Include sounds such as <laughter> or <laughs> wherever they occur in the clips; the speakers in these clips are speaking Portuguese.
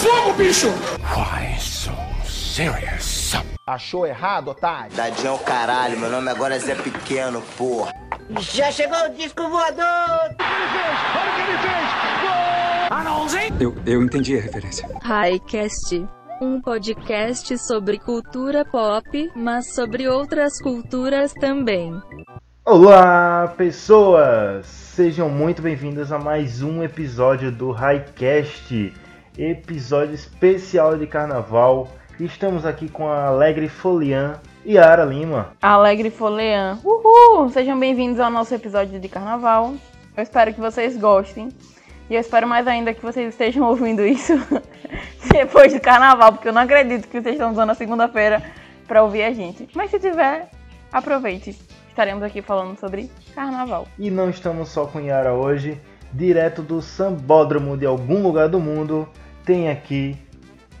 fogo, bicho! Why so serious? Achou errado, otário? Tadinho é o caralho, meu nome agora é Zé Pequeno, porra. Já chegou o disco voador! Olha o que ele fez! Olha Eu, eu entendi a referência. Highcast. Um podcast sobre cultura pop, mas sobre outras culturas também. Olá, pessoas! Sejam muito bem-vindos a mais um episódio do Highcast, episódio especial de carnaval. Estamos aqui com a Alegre Folian e a Ara Lima. Alegre Folean. Uhul! Sejam bem-vindos ao nosso episódio de carnaval. Eu espero que vocês gostem. E eu espero mais ainda que vocês estejam ouvindo isso <laughs> depois do carnaval, porque eu não acredito que vocês estão usando a segunda-feira para ouvir a gente. Mas se tiver, aproveite. Estaremos aqui falando sobre carnaval. E não estamos só com Yara hoje, direto do sambódromo de algum lugar do mundo, tem aqui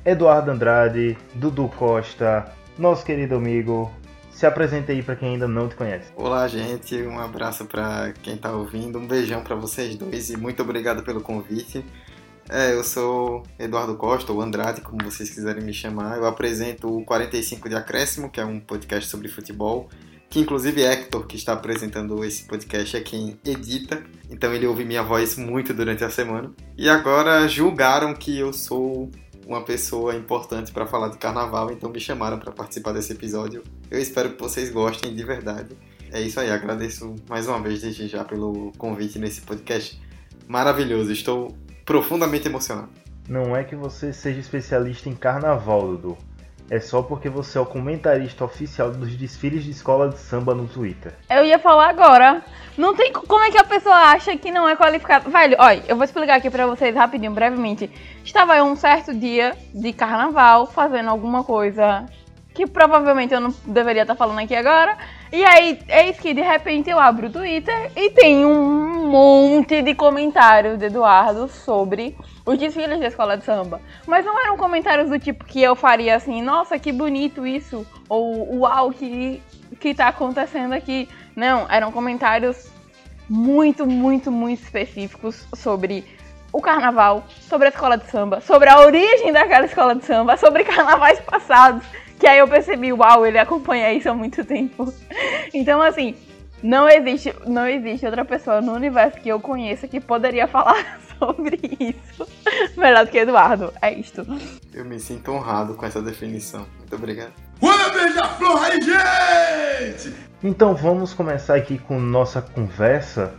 Eduardo Andrade, Dudu Costa, nosso querido amigo. Se apresenta aí para quem ainda não te conhece. Olá, gente. Um abraço para quem tá ouvindo. Um beijão para vocês dois e muito obrigado pelo convite. É, eu sou Eduardo Costa, ou Andrade, como vocês quiserem me chamar. Eu apresento o 45 de Acréscimo, que é um podcast sobre futebol, que inclusive Hector, que está apresentando esse podcast, é quem edita. Então ele ouve minha voz muito durante a semana. E agora julgaram que eu sou uma pessoa importante para falar de carnaval, então me chamaram para participar desse episódio. Eu espero que vocês gostem de verdade. É isso aí, agradeço mais uma vez desde já pelo convite nesse podcast maravilhoso. Estou profundamente emocionado. Não é que você seja especialista em carnaval, Dudu. É só porque você é o comentarista oficial dos desfiles de escola de samba no Twitter. Eu ia falar agora. Não tem como é que a pessoa acha que não é qualificada. Velho, olha, eu vou explicar aqui pra vocês rapidinho, brevemente. Estava eu um certo dia de carnaval fazendo alguma coisa que provavelmente eu não deveria estar falando aqui agora. E aí, eis que de repente eu abro o Twitter e tem um monte de comentários de Eduardo sobre os desfiles da escola de samba. Mas não eram comentários do tipo que eu faria assim, nossa, que bonito isso, ou uau, que, que tá acontecendo aqui. Não, eram comentários muito, muito, muito específicos sobre o carnaval, sobre a escola de samba, sobre a origem daquela escola de samba, sobre <laughs> carnavais passados. Que aí eu percebi, uau, ele acompanha isso há muito tempo. <laughs> Então, assim, não existe, não existe outra pessoa no universo que eu conheça que poderia <laughs> falar sobre isso melhor do que Eduardo. É isto. Eu me sinto honrado com essa definição. Muito obrigado. Olha beija-flor aí, gente! Então vamos começar aqui com nossa conversa.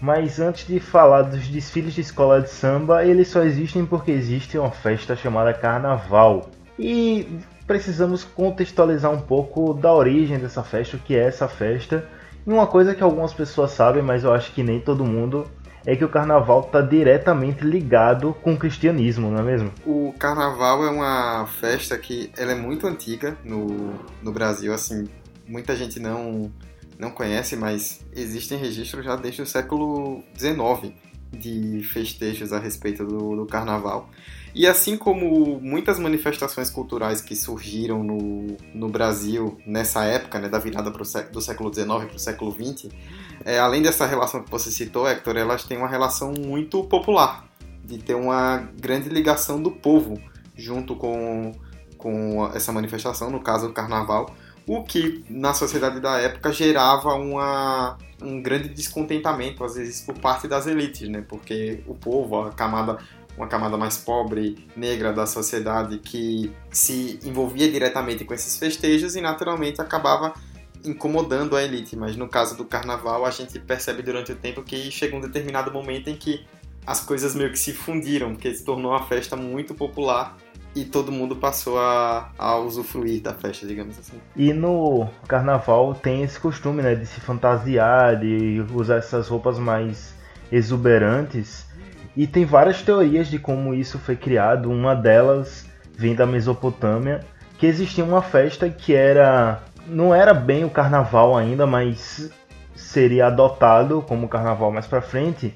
Mas antes de falar dos desfiles de escola de samba, eles só existem porque existe uma festa chamada Carnaval. E precisamos contextualizar um pouco da origem dessa festa, o que é essa festa. E uma coisa que algumas pessoas sabem, mas eu acho que nem todo mundo, é que o carnaval está diretamente ligado com o cristianismo, não é mesmo? O carnaval é uma festa que ela é muito antiga no, no Brasil, assim, muita gente não, não conhece, mas existem registros já desde o século XIX de festejos a respeito do, do carnaval. E assim como muitas manifestações culturais que surgiram no, no Brasil nessa época, né, da virada pro, do século XIX para o século XX, é, além dessa relação que você citou, Hector, elas têm uma relação muito popular, de ter uma grande ligação do povo junto com, com essa manifestação, no caso o carnaval, o que na sociedade da época gerava uma, um grande descontentamento, às vezes, por parte das elites, né? porque o povo, a camada uma camada mais pobre, negra da sociedade que se envolvia diretamente com esses festejos e naturalmente acabava incomodando a elite. Mas no caso do carnaval, a gente percebe durante o tempo que chega um determinado momento em que as coisas meio que se fundiram, porque se tornou uma festa muito popular e todo mundo passou a, a usufruir da festa, digamos assim. E no carnaval tem esse costume, né, de se fantasiar, de usar essas roupas mais exuberantes. E tem várias teorias de como isso foi criado. Uma delas vem da Mesopotâmia, que existia uma festa que era não era bem o carnaval ainda, mas seria adotado como carnaval mais para frente,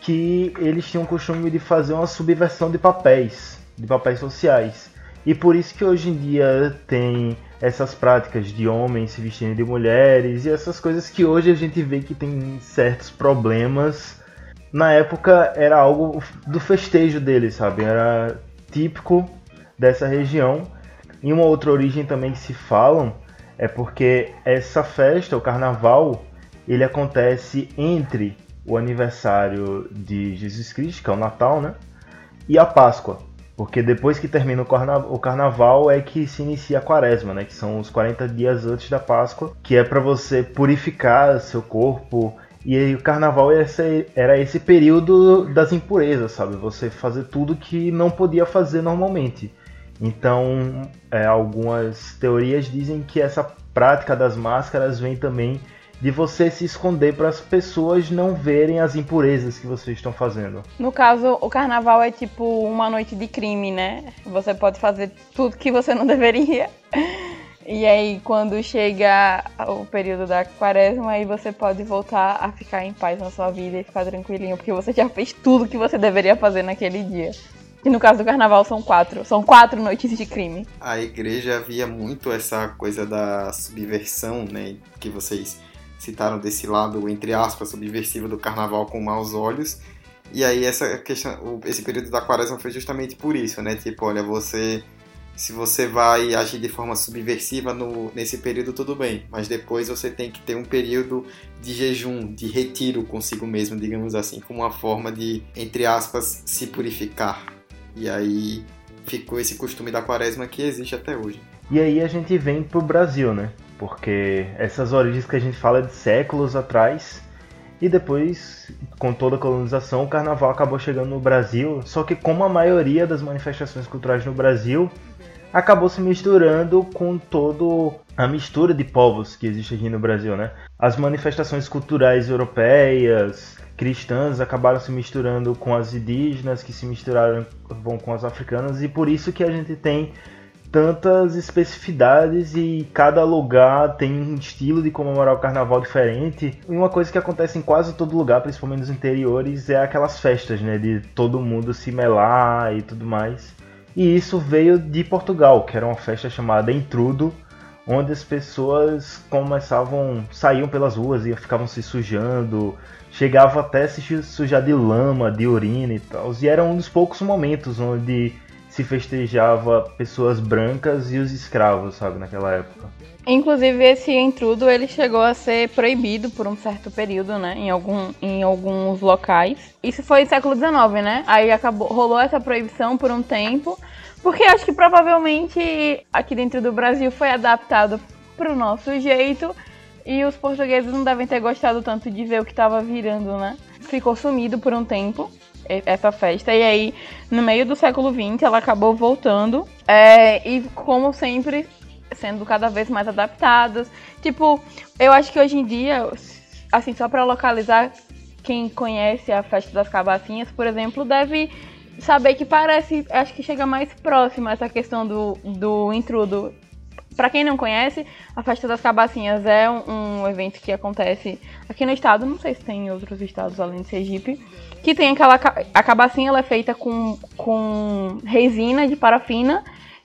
que eles tinham o costume de fazer uma subversão de papéis, de papéis sociais. E por isso que hoje em dia tem essas práticas de homens se vestindo de mulheres e essas coisas que hoje a gente vê que tem certos problemas na época era algo do festejo deles, sabe? Era típico dessa região. E uma outra origem também que se falam é porque essa festa, o carnaval, ele acontece entre o aniversário de Jesus Cristo, que é o Natal, né? E a Páscoa. Porque depois que termina o, carna o carnaval é que se inicia a quaresma, né? Que são os 40 dias antes da Páscoa, que é para você purificar seu corpo. E aí, o carnaval era esse, era esse período das impurezas, sabe? Você fazer tudo que não podia fazer normalmente. Então, é, algumas teorias dizem que essa prática das máscaras vem também de você se esconder para as pessoas não verem as impurezas que vocês estão fazendo. No caso, o carnaval é tipo uma noite de crime, né? Você pode fazer tudo que você não deveria. E aí, quando chega o período da quaresma, aí você pode voltar a ficar em paz na sua vida e ficar tranquilinho, porque você já fez tudo que você deveria fazer naquele dia. E no caso do carnaval são quatro. São quatro noites de crime. A igreja havia muito essa coisa da subversão, né? Que vocês citaram desse lado, entre aspas, subversivo do carnaval com maus olhos. E aí essa questão, esse período da quaresma foi justamente por isso, né? Tipo, olha, você se você vai agir de forma subversiva no, nesse período, tudo bem, mas depois você tem que ter um período de jejum, de retiro consigo mesmo, digamos assim, como uma forma de, entre aspas, se purificar. E aí ficou esse costume da quaresma que existe até hoje. E aí a gente vem pro Brasil, né? Porque essas origens que a gente fala de séculos atrás e depois, com toda a colonização, o carnaval acabou chegando no Brasil. Só que, como a maioria das manifestações culturais no Brasil, acabou se misturando com todo a mistura de povos que existe aqui no Brasil, né? As manifestações culturais europeias, cristãs acabaram se misturando com as indígenas, que se misturaram com as africanas, e por isso que a gente tem tantas especificidades e cada lugar tem um estilo de comemorar o carnaval diferente. E uma coisa que acontece em quase todo lugar, principalmente nos interiores, é aquelas festas, né, de todo mundo se melar e tudo mais. E isso veio de Portugal, que era uma festa chamada Intrudo, onde as pessoas começavam, saíam pelas ruas e ficavam se sujando, chegava até a se sujar de lama, de urina e tal. E era um dos poucos momentos onde se festejava pessoas brancas e os escravos, sabe, naquela época. Inclusive esse intrudo ele chegou a ser proibido por um certo período, né, em, algum, em alguns locais. Isso foi no século XIX, né? Aí acabou, rolou essa proibição por um tempo, porque acho que provavelmente aqui dentro do Brasil foi adaptado para o nosso jeito e os portugueses não devem ter gostado tanto de ver o que estava virando, né? Ficou sumido por um tempo essa festa. E aí, no meio do século XX, ela acabou voltando. É, e como sempre, sendo cada vez mais adaptadas. Tipo, eu acho que hoje em dia, assim, só para localizar quem conhece a festa das cabacinhas, por exemplo, deve saber que parece, acho que chega mais próximo essa questão do, do intrudo. Para quem não conhece, a Festa das Cabacinhas é um, um evento que acontece aqui no estado, não sei se tem em outros estados além de Sergipe, que tem aquela. A cabacinha ela é feita com, com resina de parafina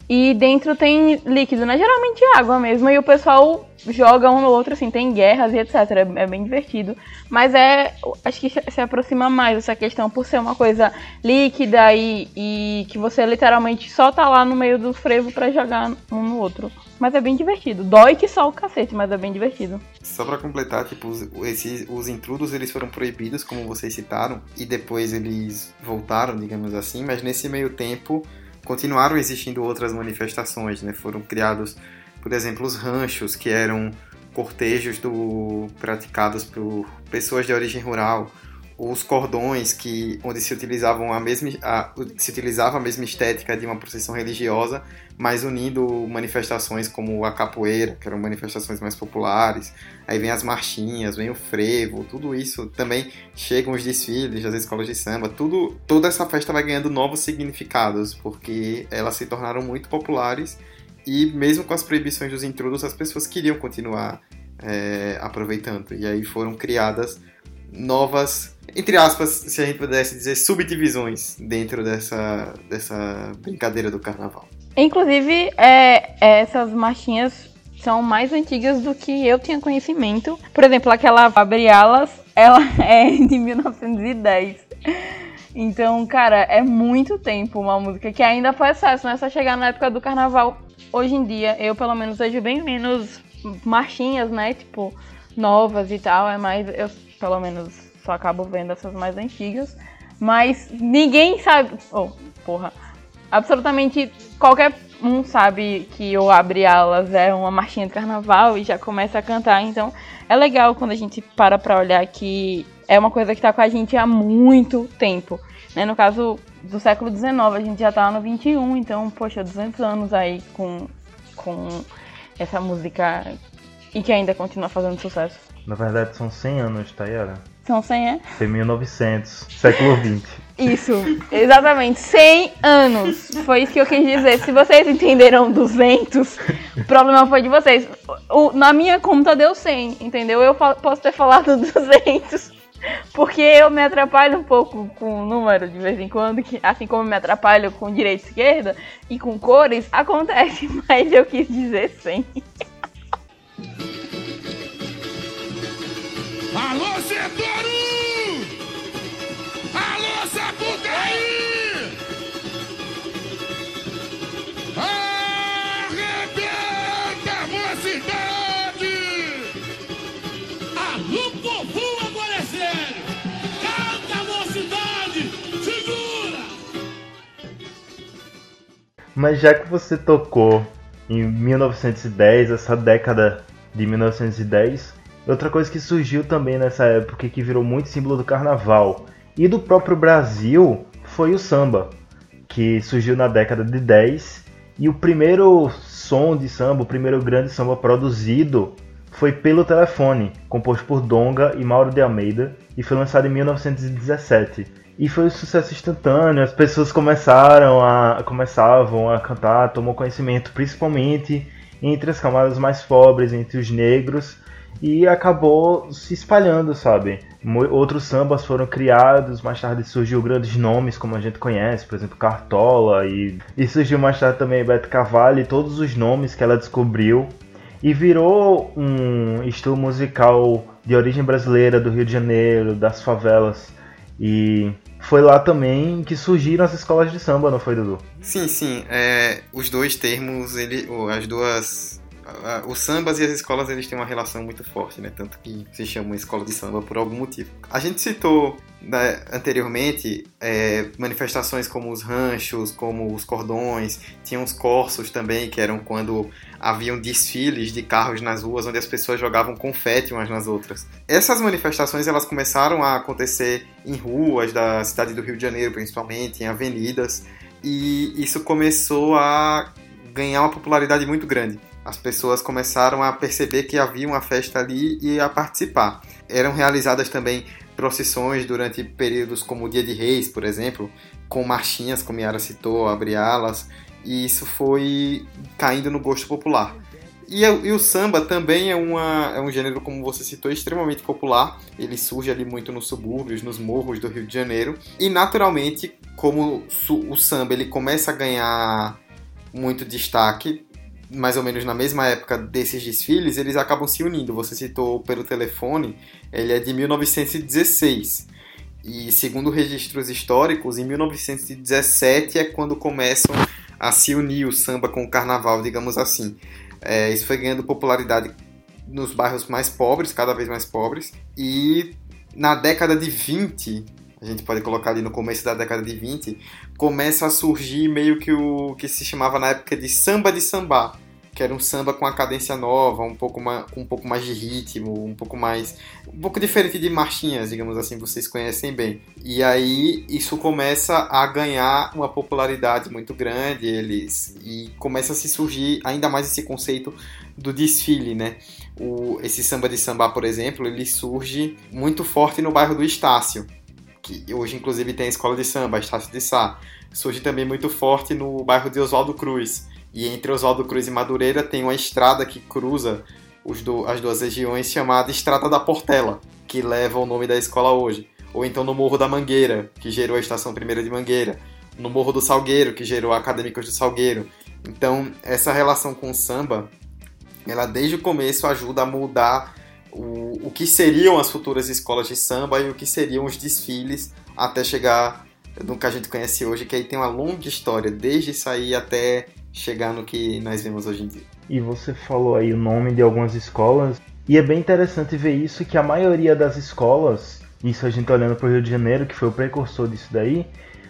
e dentro tem líquido, né? Geralmente água mesmo. E o pessoal joga um no outro, assim, tem guerras e etc. É, bem divertido. Mas é. Acho que se aproxima mais essa questão por ser uma coisa líquida e, e que você literalmente só tá lá no meio do frevo para jogar um no outro. Mas é bem divertido. Dói que só o cacete, mas é bem divertido. Só para completar, tipo, os, esses, os intrudos eles foram proibidos, como vocês citaram, e depois eles voltaram, digamos assim, mas nesse meio tempo continuaram existindo outras manifestações, né? Foram criados, por exemplo, os ranchos, que eram cortejos do, praticados por pessoas de origem rural, os cordões que onde se utilizavam a mesma a, se utilizava a mesma estética de uma procissão religiosa, mas unindo manifestações como a capoeira, que eram manifestações mais populares. Aí vem as marchinhas, vem o frevo, tudo isso também chegam os desfiles das escolas de samba, tudo toda essa festa vai ganhando novos significados, porque elas se tornaram muito populares e mesmo com as proibições dos intrudos, as pessoas queriam continuar é, aproveitando. E aí foram criadas novas entre aspas, se a gente pudesse dizer, subdivisões dentro dessa, dessa brincadeira do carnaval. Inclusive, é, essas marchinhas são mais antigas do que eu tinha conhecimento. Por exemplo, aquela Abre Alas, ela <laughs> é de 1910. Então, cara, é muito tempo uma música que ainda faz sucesso, né? Só chegar na época do carnaval. Hoje em dia, eu pelo menos vejo bem menos marchinhas, né? Tipo, novas e tal. É mais. Eu pelo menos só acabo vendo essas mais antigas. Mas ninguém sabe. Oh, porra. Absolutamente qualquer um sabe que o Abre Alas é uma marchinha de carnaval e já começa a cantar. Então é legal quando a gente para pra olhar que é uma coisa que tá com a gente há muito tempo. Né? No caso do século XIX, a gente já tá no 21, então, poxa, 200 anos aí com, com essa música e que ainda continua fazendo sucesso. Na verdade, são 100 anos, Tayara. São 100, é? Foi 1900, século 20. Isso, exatamente, 100 anos. Foi isso que eu quis dizer. Se vocês entenderam 200, o problema foi de vocês. O, na minha conta deu 100, entendeu? Eu posso ter falado 200, porque eu me atrapalho um pouco com o número de vez em quando, que, assim como me atrapalho com direita e esquerda e com cores, acontece, <laughs> mas eu quis dizer 100. Alô, Setoru! Mas já que você tocou em 1910, essa década de 1910, outra coisa que surgiu também nessa época que virou muito símbolo do carnaval e do próprio Brasil foi o samba, que surgiu na década de 10 e o primeiro som de samba, o primeiro grande samba produzido foi pelo telefone, composto por Donga e Mauro de Almeida e foi lançado em 1917. E foi um sucesso instantâneo, as pessoas começaram a começavam a cantar, tomou conhecimento principalmente entre as camadas mais pobres, entre os negros, e acabou se espalhando, sabe? Outros sambas foram criados, mais tarde surgiu grandes nomes como a gente conhece, por exemplo, Cartola, e, e surgiu mais tarde também Beto Cavalli, todos os nomes que ela descobriu, e virou um estilo musical de origem brasileira, do Rio de Janeiro, das favelas, e foi lá também que surgiram as escolas de samba, não foi, Dudu? Sim, sim. É, os dois termos, ele, as duas os sambas e as escolas eles têm uma relação muito forte, né? Tanto que se chamam escola de samba por algum motivo. A gente citou né, anteriormente é, manifestações como os ranchos, como os cordões, tinha os corsos também, que eram quando haviam desfiles de carros nas ruas onde as pessoas jogavam confete umas nas outras. Essas manifestações elas começaram a acontecer em ruas da cidade do Rio de Janeiro, principalmente, em avenidas, e isso começou a ganhar uma popularidade muito grande as pessoas começaram a perceber que havia uma festa ali e a participar. Eram realizadas também procissões durante períodos como o Dia de Reis, por exemplo, com marchinhas, como Yara citou, abre alas, e isso foi caindo no gosto popular. E, e, o samba também é, uma, é um gênero, como você citou, extremamente popular. Ele surge ali muito nos subúrbios, nos morros do Rio de Janeiro. E naturalmente, como o samba ele começa a ganhar muito destaque mais ou menos na mesma época desses desfiles, eles acabam se unindo. Você citou pelo telefone, ele é de 1916. E segundo registros históricos, em 1917 é quando começam a se unir o samba com o carnaval, digamos assim. É, isso foi ganhando popularidade nos bairros mais pobres, cada vez mais pobres. E na década de 20, a gente pode colocar ali no começo da década de 20, começa a surgir meio que o que se chamava na época de samba de samba, que era um samba com a cadência nova, um pouco um pouco mais de ritmo, um pouco mais. um pouco diferente de marchinhas, digamos assim, vocês conhecem bem. E aí isso começa a ganhar uma popularidade muito grande, eles. E começa a se surgir ainda mais esse conceito do desfile, né? O, esse samba de samba, por exemplo, ele surge muito forte no bairro do Estácio que hoje inclusive tem a escola de samba, Estácio de Sá. Surge também muito forte no bairro de Oswaldo Cruz. E entre Oswaldo Cruz e Madureira tem uma estrada que cruza do, as duas regiões chamada Estrada da Portela, que leva o nome da escola hoje. Ou então no Morro da Mangueira, que gerou a Estação Primeira de Mangueira. No Morro do Salgueiro, que gerou a Acadêmicos do Salgueiro. Então, essa relação com o samba, ela desde o começo ajuda a mudar o, o que seriam as futuras escolas de samba e o que seriam os desfiles até chegar do que a gente conhece hoje, que aí tem uma longa história, desde sair até chegar no que nós vemos hoje em dia. E você falou aí o nome de algumas escolas, e é bem interessante ver isso, que a maioria das escolas, isso a gente olhando para o Rio de Janeiro, que foi o precursor disso daí,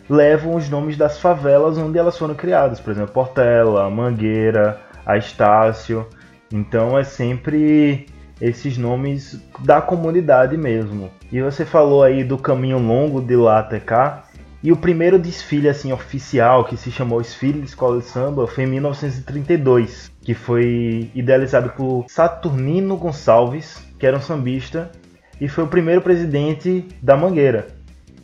levam os nomes das favelas onde elas foram criadas, por exemplo, Portela, Mangueira, a Estácio. Então é sempre esses nomes da comunidade mesmo. E você falou aí do caminho longo de lá até cá. E o primeiro desfile assim oficial que se chamou Desfile de Escola de Samba foi em 1932, que foi idealizado por Saturnino Gonçalves, que era um sambista, e foi o primeiro presidente da Mangueira.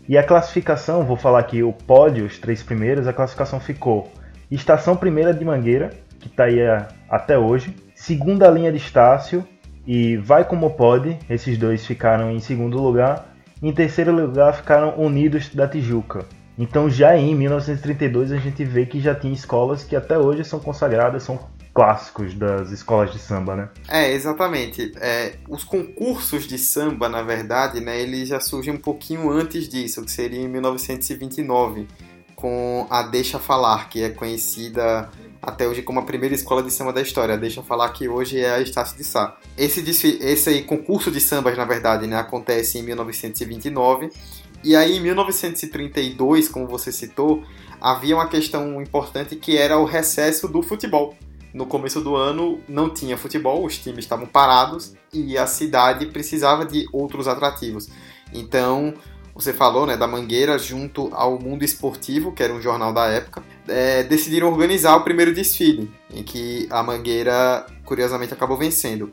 E a classificação, vou falar aqui o pódio, os três primeiros, a classificação ficou Estação Primeira de Mangueira, que está aí até hoje, segunda linha de Estácio e Vai Como Pode, esses dois ficaram em segundo lugar, em terceiro lugar ficaram Unidos da Tijuca. Então já em 1932 a gente vê que já tinha escolas que até hoje são consagradas, são clássicos das escolas de samba, né? É, exatamente. É, os concursos de samba, na verdade, né, eles já surgem um pouquinho antes disso, que seria em 1929, com a Deixa Falar, que é conhecida até hoje como a primeira escola de samba da história. Deixa falar que hoje é a Estácio de Sá. Esse, esse concurso de sambas, na verdade, né, acontece em 1929. E aí, em 1932, como você citou, havia uma questão importante que era o recesso do futebol. No começo do ano não tinha futebol, os times estavam parados e a cidade precisava de outros atrativos. Então, você falou, né, da Mangueira junto ao Mundo Esportivo, que era um jornal da época, é, decidiram organizar o primeiro desfile, em que a Mangueira, curiosamente, acabou vencendo.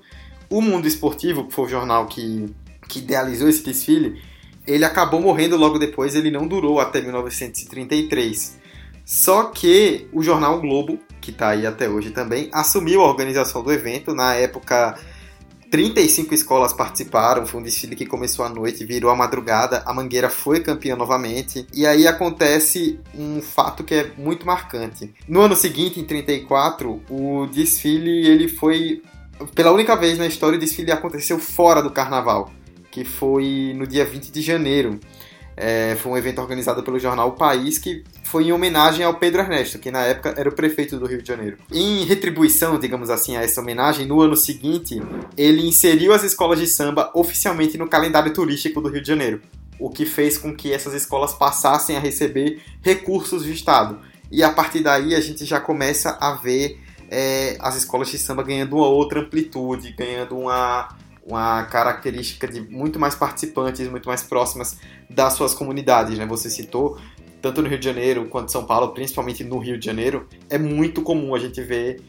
O Mundo Esportivo, que foi o jornal que, que idealizou esse desfile, ele acabou morrendo logo depois, ele não durou até 1933. Só que o jornal Globo, que está aí até hoje também, assumiu a organização do evento. Na época, 35 escolas participaram, foi um desfile que começou à noite, virou à madrugada, a Mangueira foi campeã novamente, e aí acontece um fato que é muito marcante. No ano seguinte, em 34, o desfile ele foi pela única vez na história o desfile aconteceu fora do carnaval, que foi no dia 20 de janeiro. É, foi um evento organizado pelo jornal O País que foi em homenagem ao Pedro Ernesto, que na época era o prefeito do Rio de Janeiro. Em retribuição, digamos assim, a essa homenagem, no ano seguinte, ele inseriu as escolas de samba oficialmente no calendário turístico do Rio de Janeiro, o que fez com que essas escolas passassem a receber recursos do Estado. E a partir daí a gente já começa a ver é, as escolas de samba ganhando uma outra amplitude, ganhando uma uma característica de muito mais participantes, muito mais próximas das suas comunidades, né? Você citou tanto no Rio de Janeiro quanto São Paulo, principalmente no Rio de Janeiro, é muito comum a gente ver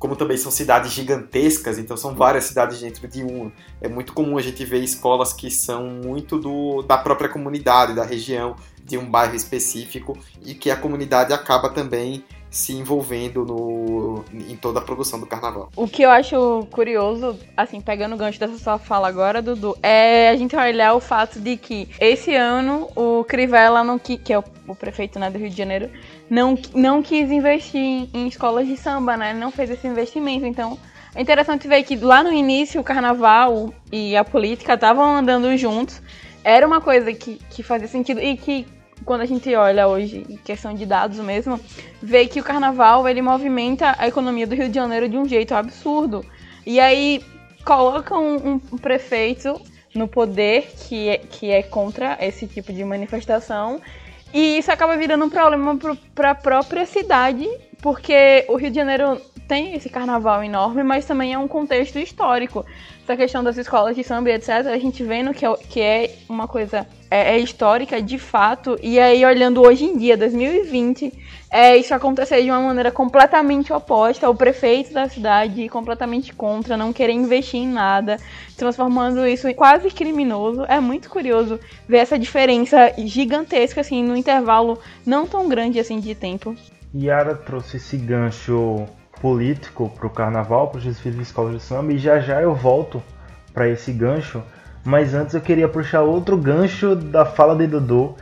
como também são cidades gigantescas, então são várias cidades dentro de uma. É muito comum a gente ver escolas que são muito do, da própria comunidade, da região, de um bairro específico, e que a comunidade acaba também se envolvendo no, em toda a produção do carnaval. O que eu acho curioso, assim, pegando o gancho dessa sua fala agora, Dudu, é a gente olhar o fato de que esse ano o Crivella, não, que, que é o, o prefeito né, do Rio de Janeiro, não, não quis investir em, em escolas de samba, né? Ele não fez esse investimento. Então, é interessante ver que lá no início o carnaval e a política estavam andando juntos. Era uma coisa que, que fazia sentido e que quando a gente olha hoje, em questão de dados mesmo, vê que o carnaval ele movimenta a economia do Rio de Janeiro de um jeito absurdo. E aí coloca um, um prefeito no poder que é, que é contra esse tipo de manifestação. E isso acaba virando um problema para a própria cidade, porque o Rio de Janeiro tem esse carnaval enorme, mas também é um contexto histórico. Essa questão das escolas de samba etc., a gente vendo que é, que é uma coisa é, é histórica de fato, e aí olhando hoje em dia, 2020, é, isso acontecer de uma maneira completamente oposta, o prefeito da cidade completamente contra, não querer investir em nada, transformando isso em quase criminoso. É muito curioso ver essa diferença gigantesca, assim, no intervalo não tão grande assim de tempo. Yara trouxe esse gancho político para o carnaval, para os desfiles de escola de samba, e já já eu volto para esse gancho. Mas antes eu queria puxar outro gancho da fala de Dudu,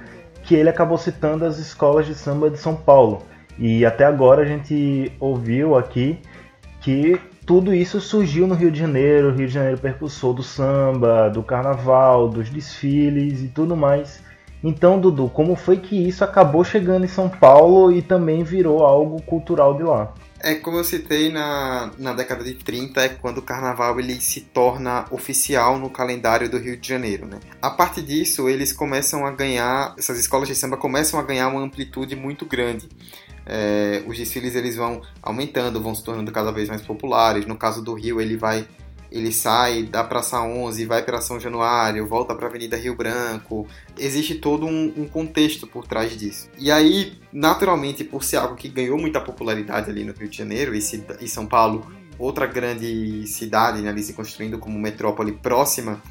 que ele acabou citando as escolas de samba de São Paulo. E até agora a gente ouviu aqui que tudo isso surgiu no Rio de Janeiro, o Rio de Janeiro percussor do samba, do carnaval, dos desfiles e tudo mais. Então, Dudu, como foi que isso acabou chegando em São Paulo e também virou algo cultural de lá? É, como eu citei, na, na década de 30 é quando o carnaval ele se torna oficial no calendário do Rio de Janeiro. Né? A partir disso, eles começam a ganhar, essas escolas de samba começam a ganhar uma amplitude muito grande. É, os desfiles eles vão aumentando, vão se tornando cada vez mais populares. No caso do Rio, ele vai ele sai da Praça 11, vai para São Januário, volta para a Avenida Rio Branco. Existe todo um, um, contexto por trás disso. E aí, naturalmente, por ser algo que ganhou muita popularidade ali no Rio de Janeiro e, e São Paulo, outra grande cidade né, ali se construindo como metrópole próxima,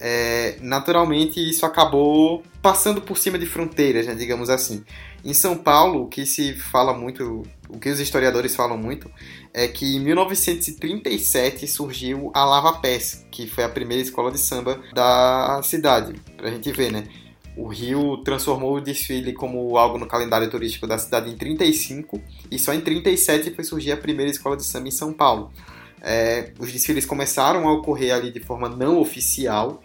é, naturalmente isso acabou passando por cima de fronteiras, né, digamos assim. Em São Paulo, o que se fala muito, o que os historiadores falam muito, é que em 1937 surgiu a Lava Pés, que foi a primeira escola de samba da cidade, pra gente ver, né? O Rio transformou o desfile como algo no calendário turístico da cidade em 35 e só em 37 foi surgir a primeira escola de samba em São Paulo. É, os desfiles começaram a ocorrer ali de forma não oficial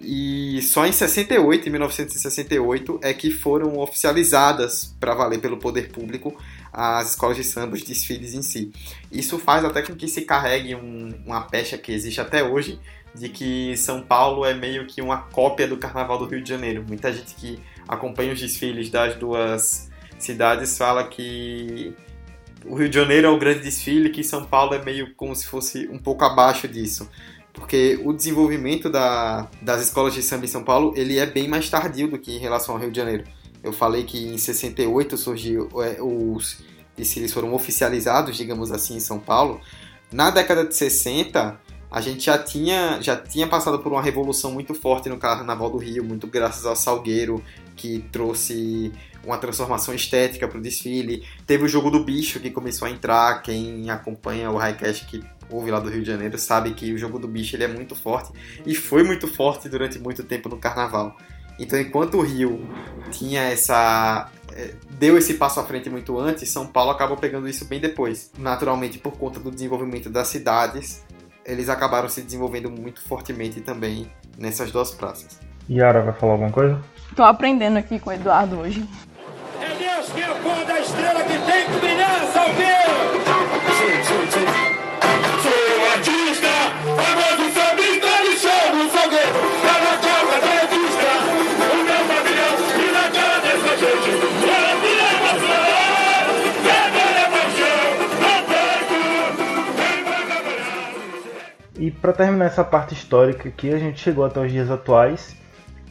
e só em 68, em 1968, é que foram oficializadas para valer pelo poder público as escolas de samba, os desfiles em si. Isso faz até com que se carregue um, uma pecha que existe até hoje de que São Paulo é meio que uma cópia do Carnaval do Rio de Janeiro. Muita gente que acompanha os desfiles das duas cidades fala que o Rio de Janeiro é o grande desfile, que São Paulo é meio como se fosse um pouco abaixo disso porque o desenvolvimento da, das escolas de samba em São Paulo ele é bem mais tardio do que em relação ao Rio de Janeiro. Eu falei que em 68 surgiu é, os desfiles foram oficializados, digamos assim, em São Paulo. Na década de 60, a gente já tinha, já tinha passado por uma revolução muito forte no Carnaval do Rio, muito graças ao Salgueiro, que trouxe uma transformação estética para o desfile. Teve o jogo do bicho que começou a entrar. Quem acompanha o Highcast que ouve lá do Rio de Janeiro sabe que o jogo do bicho ele é muito forte e foi muito forte durante muito tempo no carnaval. Então, enquanto o Rio tinha essa. É, deu esse passo à frente muito antes, São Paulo acabou pegando isso bem depois. Naturalmente, por conta do desenvolvimento das cidades, eles acabaram se desenvolvendo muito fortemente também nessas duas praças. Yara vai falar alguma coisa? Tô aprendendo aqui com o Eduardo hoje. É Deus que é E para terminar essa parte histórica aqui, a gente chegou até os dias atuais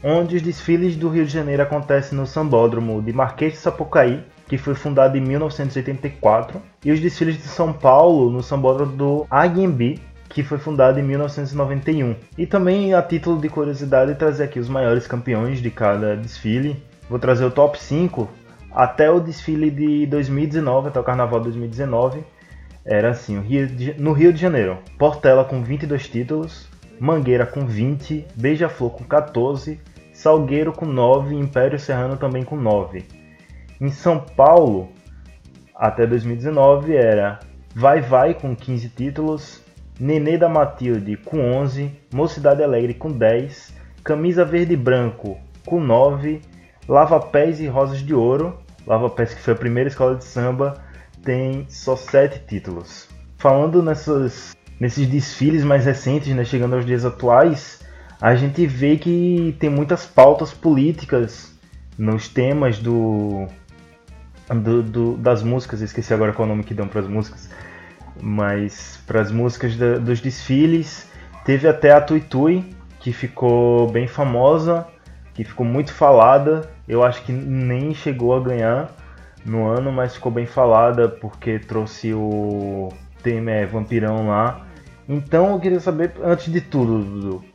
onde os desfiles do Rio de Janeiro acontecem no Sambódromo de Marquês de Sapucaí, que foi fundado em 1984, e os desfiles de São Paulo no Sambódromo do Aguembi, que foi fundado em 1991. E também, a título de curiosidade, trazer aqui os maiores campeões de cada desfile. Vou trazer o top 5 até o desfile de 2019, até o Carnaval 2019. Era assim, no Rio de Janeiro, Portela com 22 títulos, Mangueira com 20, Beija-Flor com 14, Salgueiro com 9 e Império Serrano também com 9. Em São Paulo, até 2019, era Vai Vai com 15 títulos, Nenê da Matilde com 11, Mocidade Alegre com 10, Camisa Verde e Branco com 9, Lava Pés e Rosas de Ouro, Lava Pés que foi a primeira escola de samba, tem só 7 títulos. Falando nessas nesses desfiles mais recentes, né, chegando aos dias atuais, a gente vê que tem muitas pautas políticas nos temas do, do, do das músicas. esqueci agora qual é o nome que dão para as músicas, mas para as músicas da, dos desfiles teve até a Tui Tui que ficou bem famosa, que ficou muito falada. Eu acho que nem chegou a ganhar no ano, mas ficou bem falada porque trouxe o tema é, Vampirão lá então eu queria saber, antes de tudo, Dudu,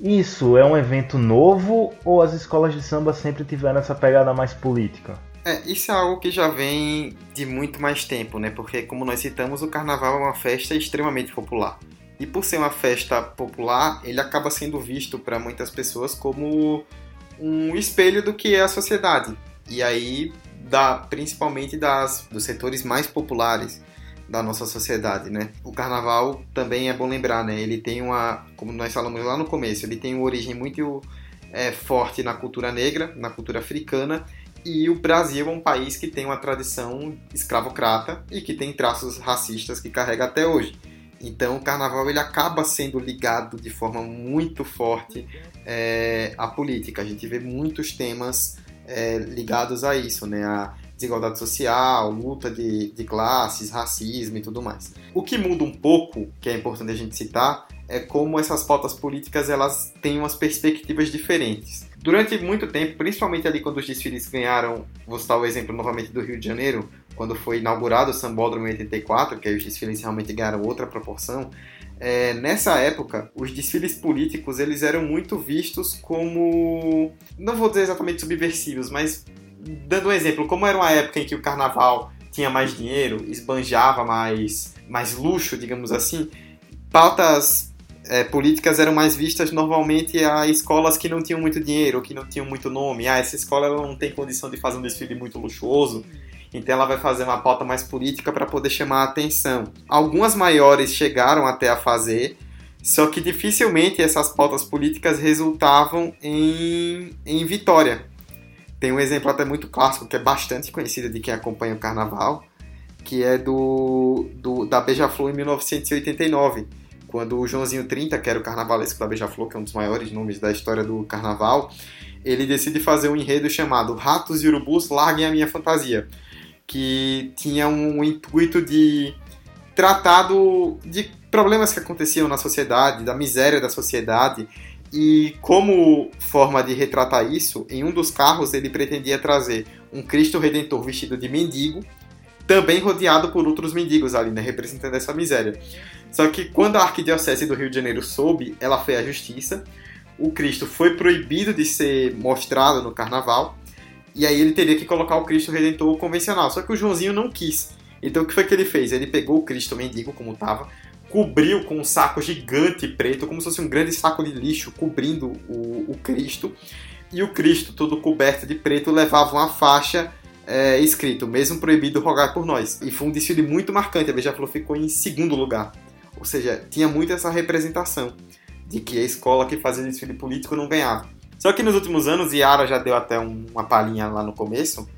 isso é um evento novo ou as escolas de samba sempre tiveram essa pegada mais política? É, isso é algo que já vem de muito mais tempo, né? Porque, como nós citamos, o carnaval é uma festa extremamente popular. E por ser uma festa popular, ele acaba sendo visto para muitas pessoas como um espelho do que é a sociedade. E aí, da, principalmente das, dos setores mais populares da nossa sociedade, né? O carnaval também é bom lembrar, né? Ele tem uma, como nós falamos lá no começo, ele tem uma origem muito é, forte na cultura negra, na cultura africana, e o Brasil é um país que tem uma tradição escravocrata e que tem traços racistas que carrega até hoje. Então, o carnaval ele acaba sendo ligado de forma muito forte é, à política. A gente vê muitos temas é, ligados a isso, né? A desigualdade social, luta de, de classes, racismo e tudo mais. O que muda um pouco, que é importante a gente citar, é como essas pautas políticas elas têm umas perspectivas diferentes. Durante muito tempo, principalmente ali quando os desfiles ganharam, vou citar o exemplo novamente do Rio de Janeiro, quando foi inaugurado o Sambódromo em 84, que aí os desfiles realmente ganharam outra proporção, é, nessa época, os desfiles políticos eles eram muito vistos como, não vou dizer exatamente subversivos, mas dando um exemplo, como era uma época em que o carnaval tinha mais dinheiro, esbanjava mais, mais luxo, digamos assim, pautas é, políticas eram mais vistas normalmente a escolas que não tinham muito dinheiro, que não tinham muito nome. Ah, essa escola ela não tem condição de fazer um desfile muito luxuoso, então ela vai fazer uma pauta mais política para poder chamar a atenção. Algumas maiores chegaram até a fazer, só que dificilmente essas pautas políticas resultavam em, em vitória. Tem um exemplo até muito clássico, que é bastante conhecido de quem acompanha o carnaval, que é do, do da Beija-Flor em 1989, quando o Joãozinho 30, que era o carnavalesco da Beija-Flor, que é um dos maiores nomes da história do carnaval, ele decide fazer um enredo chamado Ratos e Urubus Larguem a Minha Fantasia, que tinha um intuito de tratar do, de problemas que aconteciam na sociedade, da miséria da sociedade, e como forma de retratar isso, em um dos carros ele pretendia trazer um Cristo Redentor vestido de mendigo, também rodeado por outros mendigos ali, né, representando essa miséria. Só que quando a Arquidiocese do Rio de Janeiro soube, ela foi à justiça, o Cristo foi proibido de ser mostrado no carnaval, e aí ele teria que colocar o Cristo Redentor convencional. Só que o Joãozinho não quis. Então o que foi que ele fez? Ele pegou o Cristo mendigo, como estava, cobriu com um saco gigante preto, como se fosse um grande saco de lixo cobrindo o, o Cristo. E o Cristo, todo coberto de preto, levava uma faixa é, escrito, mesmo proibido rogar por nós. E foi um desfile muito marcante, a Beija-Flor ficou em segundo lugar. Ou seja, tinha muito essa representação de que a escola que fazia desfile político não ganhava. Só que nos últimos anos, e Yara já deu até uma palhinha lá no começo,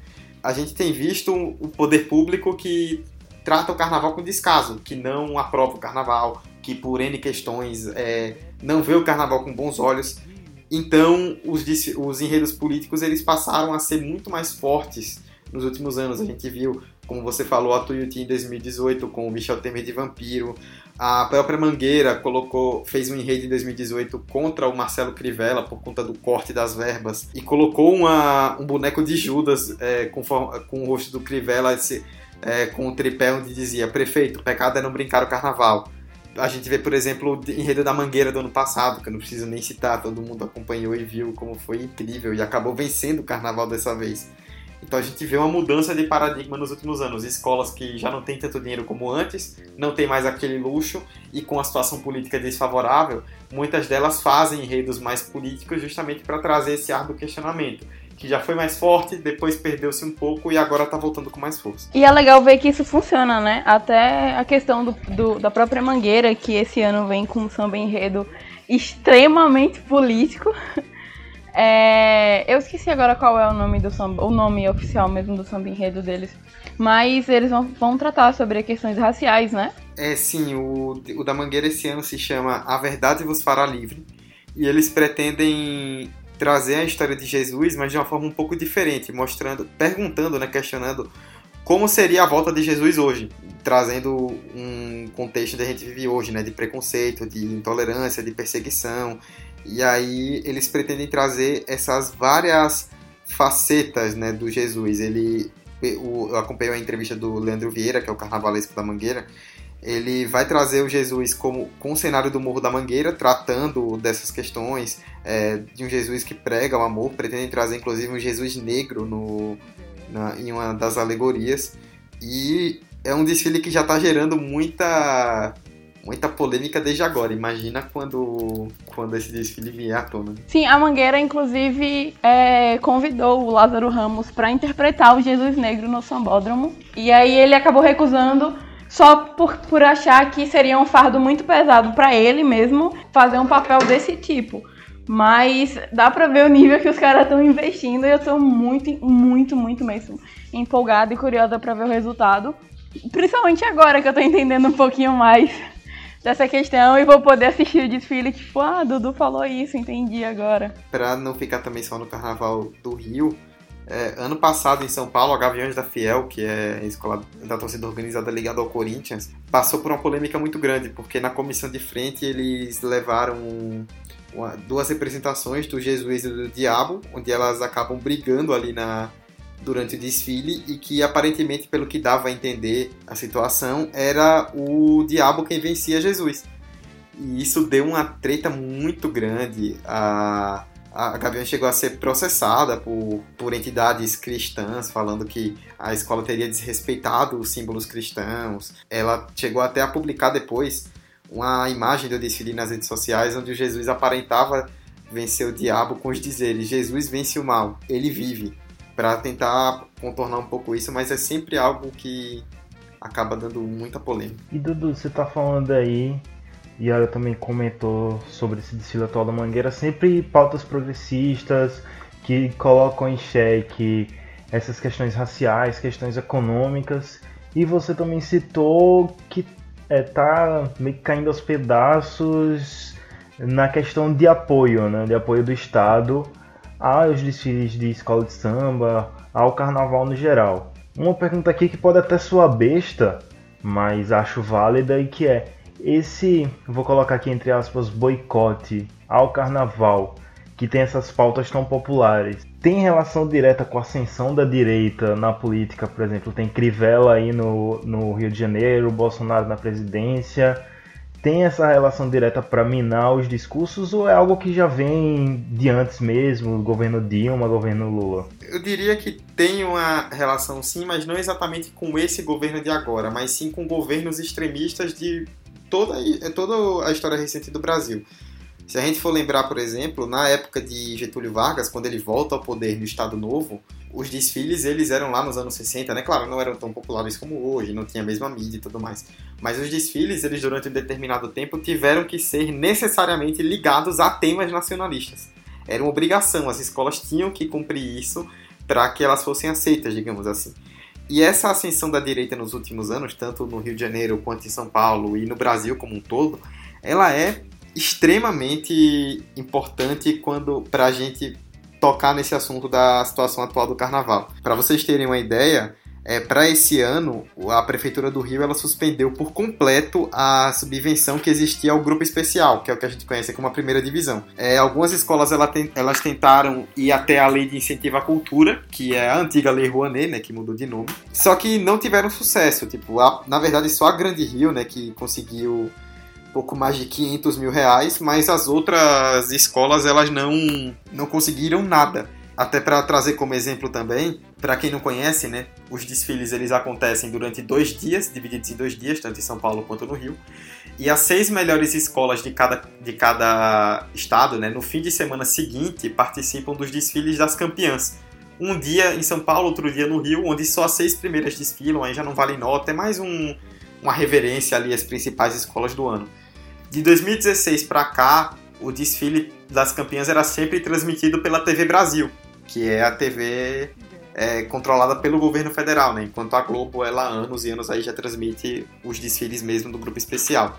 a gente tem visto o poder público que trata o carnaval com descaso, que não aprova o carnaval, que por N questões é, não vê o carnaval com bons olhos. Então, os, os enredos políticos eles passaram a ser muito mais fortes nos últimos anos. A gente viu, como você falou, a Tuiuti em 2018 com o Michel Temer de Vampiro, a própria Mangueira colocou, fez um enredo em 2018 contra o Marcelo Crivella por conta do corte das verbas e colocou uma, um boneco de Judas é, com, com o rosto do Crivella é, com o tripé onde dizia prefeito, pecado é não brincar o carnaval. A gente vê, por exemplo, o enredo da Mangueira do ano passado, que eu não preciso nem citar, todo mundo acompanhou e viu como foi incrível e acabou vencendo o carnaval dessa vez. Então a gente vê uma mudança de paradigma nos últimos anos. Escolas que já não têm tanto dinheiro como antes, não tem mais aquele luxo e com a situação política desfavorável, muitas delas fazem enredos mais políticos justamente para trazer esse ar do questionamento. Que já foi mais forte, depois perdeu-se um pouco e agora está voltando com mais força. E é legal ver que isso funciona, né? Até a questão do, do, da própria Mangueira, que esse ano vem com um samba enredo extremamente político. <laughs> É, eu esqueci agora qual é o nome do samba, o nome oficial mesmo do samba enredo deles. Mas eles vão, vão tratar sobre questões raciais, né? É, sim, o, o da Mangueira esse ano se chama A Verdade Vos Fará Livre. E eles pretendem trazer a história de Jesus, mas de uma forma um pouco diferente, mostrando, perguntando, né, questionando como seria a volta de Jesus hoje, trazendo um contexto que a gente vive hoje, né, de preconceito, de intolerância, de perseguição, e aí eles pretendem trazer essas várias facetas né, do Jesus. Ele, eu acompanhei a entrevista do Leandro Vieira, que é o carnavalesco da Mangueira. Ele vai trazer o Jesus como, com o cenário do Morro da Mangueira, tratando dessas questões, é, de um Jesus que prega o amor. Pretendem trazer, inclusive, um Jesus negro no, na, em uma das alegorias. E é um desfile que já está gerando muita muita polêmica desde agora. Imagina quando, quando esse desfile vier à tona. Sim, a Mangueira, inclusive, é, convidou o Lázaro Ramos para interpretar o Jesus Negro no Sambódromo. E aí ele acabou recusando só por, por achar que seria um fardo muito pesado para ele mesmo fazer um papel desse tipo. Mas dá pra ver o nível que os caras estão investindo e eu tô muito, muito, muito mesmo empolgada e curiosa pra ver o resultado. Principalmente agora que eu tô entendendo um pouquinho mais dessa questão e vou poder assistir o desfile, tipo, ah, Dudu falou isso, entendi agora. Pra não ficar também só no carnaval do Rio, é, ano passado em São Paulo, a Gaviões da Fiel, que é a escola da torcida organizada ligada ao Corinthians, passou por uma polêmica muito grande, porque na comissão de frente eles levaram duas representações do Jesus e do Diabo, onde elas acabam brigando ali na, durante o desfile e que aparentemente, pelo que dava a entender a situação, era o diabo quem vencia Jesus. E isso deu uma treta muito grande. A, a Gavião chegou a ser processada por, por entidades cristãs, falando que a escola teria desrespeitado os símbolos cristãos. Ela chegou até a publicar depois uma imagem do desfile nas redes sociais, onde Jesus aparentava vencer o diabo com os dizeres: Jesus vence o mal, ele vive para tentar contornar um pouco isso, mas é sempre algo que acaba dando muita polêmica. E Dudu, você tá falando aí, e ela também comentou sobre esse desfile atual da Mangueira, sempre pautas progressistas que colocam em xeque essas questões raciais, questões econômicas, e você também citou que é, tá meio que caindo aos pedaços na questão de apoio, né, de apoio do Estado aos desfiles de escola de samba, ao carnaval no geral. Uma pergunta aqui que pode até soar besta, mas acho válida e que é esse, vou colocar aqui entre aspas, boicote ao carnaval, que tem essas pautas tão populares, tem relação direta com a ascensão da direita na política, por exemplo, tem Crivella aí no, no Rio de Janeiro, Bolsonaro na presidência, tem essa relação direta para minar os discursos ou é algo que já vem de antes mesmo, governo Dilma, governo Lula? Eu diria que tem uma relação sim, mas não exatamente com esse governo de agora, mas sim com governos extremistas de toda, toda a história recente do Brasil. Se a gente for lembrar, por exemplo, na época de Getúlio Vargas, quando ele volta ao poder no Estado Novo, os desfiles eles eram lá nos anos 60, né? Claro, não eram tão populares como hoje, não tinha a mesma mídia e tudo mais. Mas os desfiles, eles durante um determinado tempo tiveram que ser necessariamente ligados a temas nacionalistas. Era uma obrigação, as escolas tinham que cumprir isso para que elas fossem aceitas, digamos assim. E essa ascensão da direita nos últimos anos, tanto no Rio de Janeiro quanto em São Paulo e no Brasil como um todo, ela é extremamente importante quando para a gente tocar nesse assunto da situação atual do carnaval. Para vocês terem uma ideia, é, para esse ano, a Prefeitura do Rio ela suspendeu por completo a subvenção que existia ao grupo especial, que é o que a gente conhece como a primeira divisão. É, algumas escolas ela tem, elas tentaram ir até a lei de incentivo à cultura, que é a antiga Lei Rouanet, né, que mudou de nome, só que não tiveram sucesso. Tipo, a, na verdade, só a Grande Rio, né, que conseguiu pouco mais de 500 mil reais, mas as outras escolas elas não, não conseguiram nada. Até para trazer como exemplo também, para quem não conhece, né, os desfiles eles acontecem durante dois dias, divididos em dois dias, tanto em São Paulo quanto no Rio. E as seis melhores escolas de cada, de cada estado, né, no fim de semana seguinte, participam dos desfiles das campeãs. Um dia em São Paulo, outro dia no Rio, onde só as seis primeiras desfilam, aí já não vale nota, é mais um, uma reverência ali às principais escolas do ano. De 2016 para cá, o desfile das campeãs era sempre transmitido pela TV Brasil, que é a TV é, controlada pelo governo federal, né? Enquanto a Globo, ela há anos e anos aí já transmite os desfiles mesmo do grupo especial.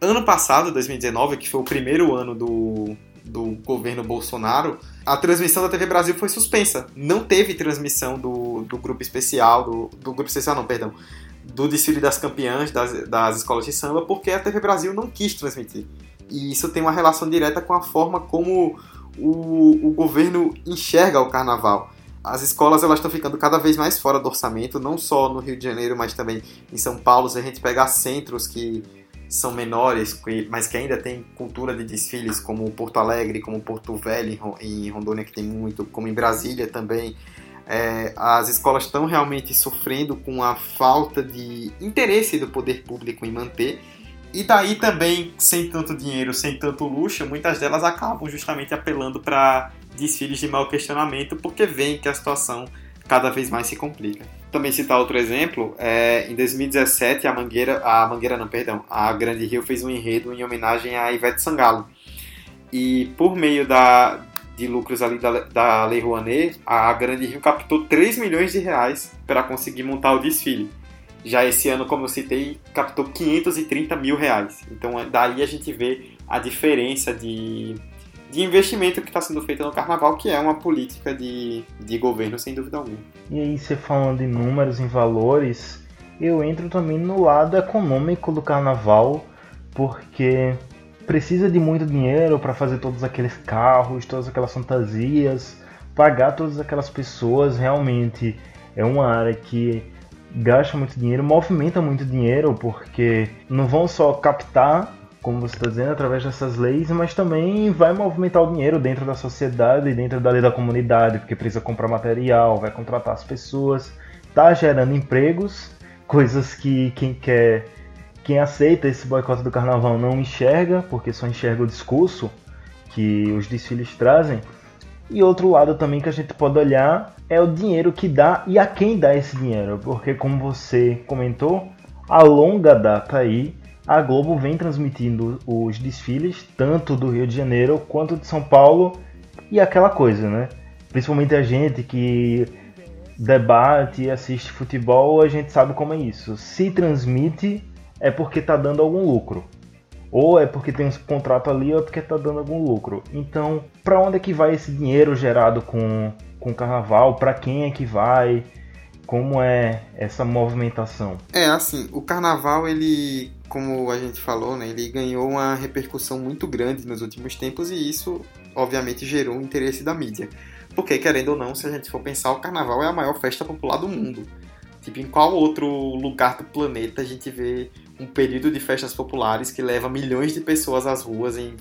Ano passado, 2019, que foi o primeiro ano do, do governo Bolsonaro, a transmissão da TV Brasil foi suspensa. Não teve transmissão do, do grupo especial, do, do grupo especial não, perdão, do desfile das campeãs das, das escolas de samba, porque a TV Brasil não quis transmitir. E isso tem uma relação direta com a forma como o, o governo enxerga o carnaval. As escolas elas estão ficando cada vez mais fora do orçamento, não só no Rio de Janeiro, mas também em São Paulo. Se a gente pegar centros que são menores, mas que ainda tem cultura de desfiles, como Porto Alegre, como Porto Velho em Rondônia, que tem muito, como em Brasília também, é, as escolas estão realmente sofrendo com a falta de interesse do poder público em manter. E daí também, sem tanto dinheiro, sem tanto luxo, muitas delas acabam justamente apelando para desfiles de mau questionamento, porque veem que a situação cada vez mais se complica. Também citar outro exemplo, é, em 2017 a Mangueira, a Mangueira não, perdão, a Grande Rio fez um enredo em homenagem a Ivete Sangalo. E por meio da, de lucros ali da, da Lei Rouanet, a Grande Rio captou 3 milhões de reais para conseguir montar o desfile. Já esse ano, como eu citei, captou 530 mil reais. Então daí a gente vê a diferença de, de investimento que está sendo feito no carnaval, que é uma política de, de governo, sem dúvida alguma. E aí, você falando em números, em valores, eu entro também no lado econômico do carnaval, porque precisa de muito dinheiro para fazer todos aqueles carros, todas aquelas fantasias, pagar todas aquelas pessoas. Realmente é uma área que gasta muito dinheiro, movimenta muito dinheiro, porque não vão só captar, como você está dizendo, através dessas leis, mas também vai movimentar o dinheiro dentro da sociedade, dentro da lei da comunidade, porque precisa comprar material, vai contratar as pessoas, está gerando empregos, <laughs> coisas que quem quer, quem aceita esse boicote do carnaval não enxerga, porque só enxerga o discurso que os desfiles trazem. E outro lado também que a gente pode olhar é o dinheiro que dá e a quem dá esse dinheiro, porque como você comentou, a longa data aí, a Globo vem transmitindo os desfiles tanto do Rio de Janeiro quanto de São Paulo e aquela coisa, né? Principalmente a gente que debate e assiste futebol, a gente sabe como é isso. Se transmite é porque tá dando algum lucro. Ou é porque tem um contrato ali, ou é porque tá dando algum lucro. Então, para onde é que vai esse dinheiro gerado com com o carnaval? Para quem é que vai? Como é essa movimentação? É, assim, o carnaval, ele, como a gente falou, né, ele ganhou uma repercussão muito grande nos últimos tempos e isso, obviamente, gerou um interesse da mídia. Porque, querendo ou não, se a gente for pensar, o carnaval é a maior festa popular do mundo. Tipo, em qual outro lugar do planeta a gente vê um período de festas populares que leva milhões de pessoas às ruas em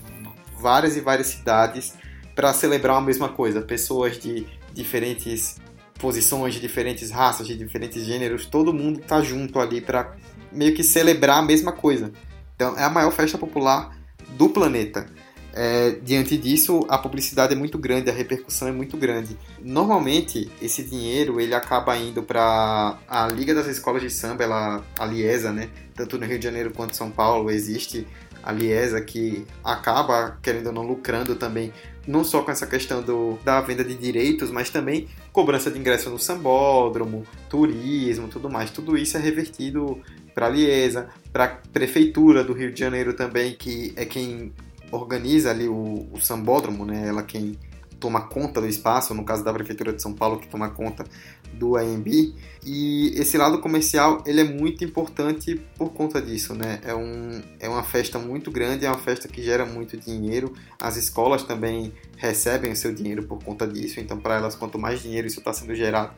várias e várias cidades para celebrar a mesma coisa? Pessoas de diferentes posições, de diferentes raças, de diferentes gêneros, todo mundo tá junto ali para meio que celebrar a mesma coisa. Então, é a maior festa popular do planeta. É, diante disso, a publicidade é muito grande, a repercussão é muito grande. Normalmente, esse dinheiro ele acaba indo para a Liga das Escolas de Samba, ela, a Liesa, né? Tanto no Rio de Janeiro quanto em São Paulo existe a Liesa que acaba, querendo ou não, lucrando também não só com essa questão do, da venda de direitos, mas também cobrança de ingresso no sambódromo, turismo, tudo mais. Tudo isso é revertido para a Liesa, para a Prefeitura do Rio de Janeiro também, que é quem organiza ali o, o sambódromo, né? Ela quem toma conta do espaço, no caso da Prefeitura de São Paulo, que toma conta do AMB. E esse lado comercial ele é muito importante por conta disso, né? É, um, é uma festa muito grande, é uma festa que gera muito dinheiro. As escolas também recebem o seu dinheiro por conta disso, então para elas quanto mais dinheiro isso está sendo gerado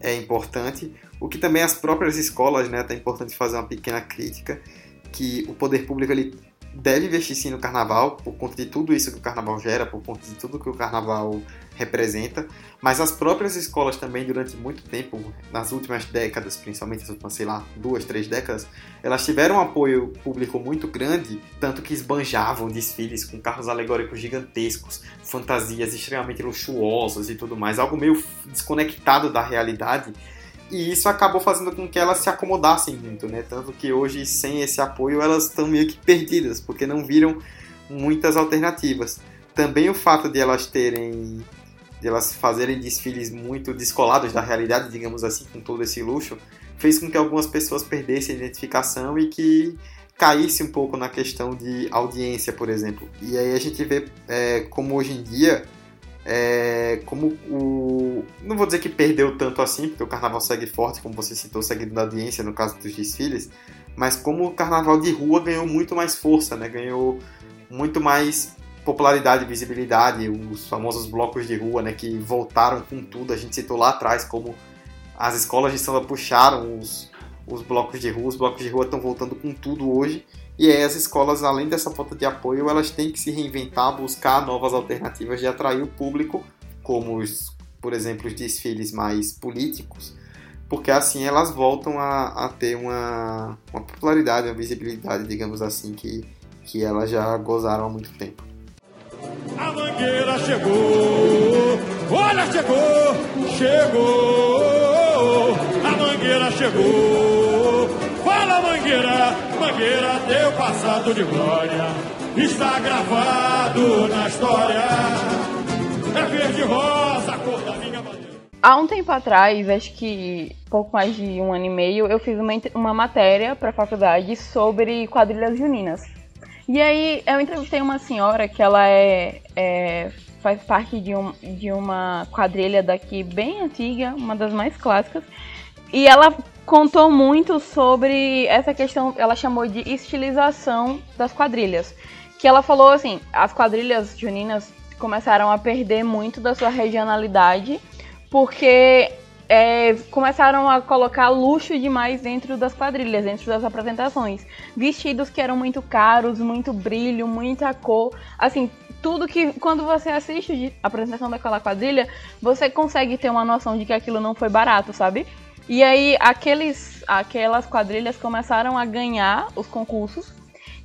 é importante. O que também as próprias escolas, né? É importante fazer uma pequena crítica que o poder público ele deve investir sim no carnaval, por conta de tudo isso que o carnaval gera, por conta de tudo que o carnaval representa, mas as próprias escolas também, durante muito tempo, nas últimas décadas, principalmente, as últimas, sei lá, duas, três décadas, elas tiveram um apoio público muito grande, tanto que esbanjavam desfiles com carros alegóricos gigantescos, fantasias extremamente luxuosas e tudo mais, algo meio desconectado da realidade, e isso acabou fazendo com que elas se acomodassem muito, né? Tanto que hoje, sem esse apoio, elas estão meio que perdidas, porque não viram muitas alternativas. Também o fato de elas terem. De elas fazerem desfiles muito descolados da realidade, digamos assim, com todo esse luxo, fez com que algumas pessoas perdessem a identificação e que caísse um pouco na questão de audiência, por exemplo. E aí a gente vê é, como hoje em dia é, como o. Não vou dizer que perdeu tanto assim, porque o carnaval segue forte, como você citou, seguindo da audiência no caso dos desfiles, mas como o carnaval de rua ganhou muito mais força, né? ganhou muito mais popularidade, visibilidade, os famosos blocos de rua, né, que voltaram com tudo. A gente citou lá atrás como as escolas de samba puxaram os, os blocos de rua, os blocos de rua estão voltando com tudo hoje. E aí as escolas, além dessa falta de apoio, elas têm que se reinventar, buscar novas alternativas de atrair o público, como os, por exemplo, os desfiles mais políticos, porque assim elas voltam a, a ter uma, uma popularidade, uma visibilidade, digamos assim, que, que elas já gozaram há muito tempo. A mangueira chegou, olha chegou, chegou, a mangueira chegou. Fala mangueira, mangueira teu passado de glória. está gravado na história. É verde rosa, cor da minha bandeira. Há um tempo atrás, acho que pouco mais de um ano e meio, eu fiz uma, uma matéria para a faculdade sobre quadrilhas juninas. E aí eu entrevistei uma senhora que ela é, é faz parte de, um, de uma quadrilha daqui bem antiga, uma das mais clássicas. E ela contou muito sobre essa questão, ela chamou de estilização das quadrilhas. Que ela falou assim, as quadrilhas juninas começaram a perder muito da sua regionalidade, porque é, começaram a colocar luxo demais dentro das quadrilhas, dentro das apresentações. Vestidos que eram muito caros, muito brilho, muita cor. Assim, tudo que quando você assiste a apresentação daquela quadrilha, você consegue ter uma noção de que aquilo não foi barato, sabe? E aí aqueles, aquelas quadrilhas começaram a ganhar os concursos.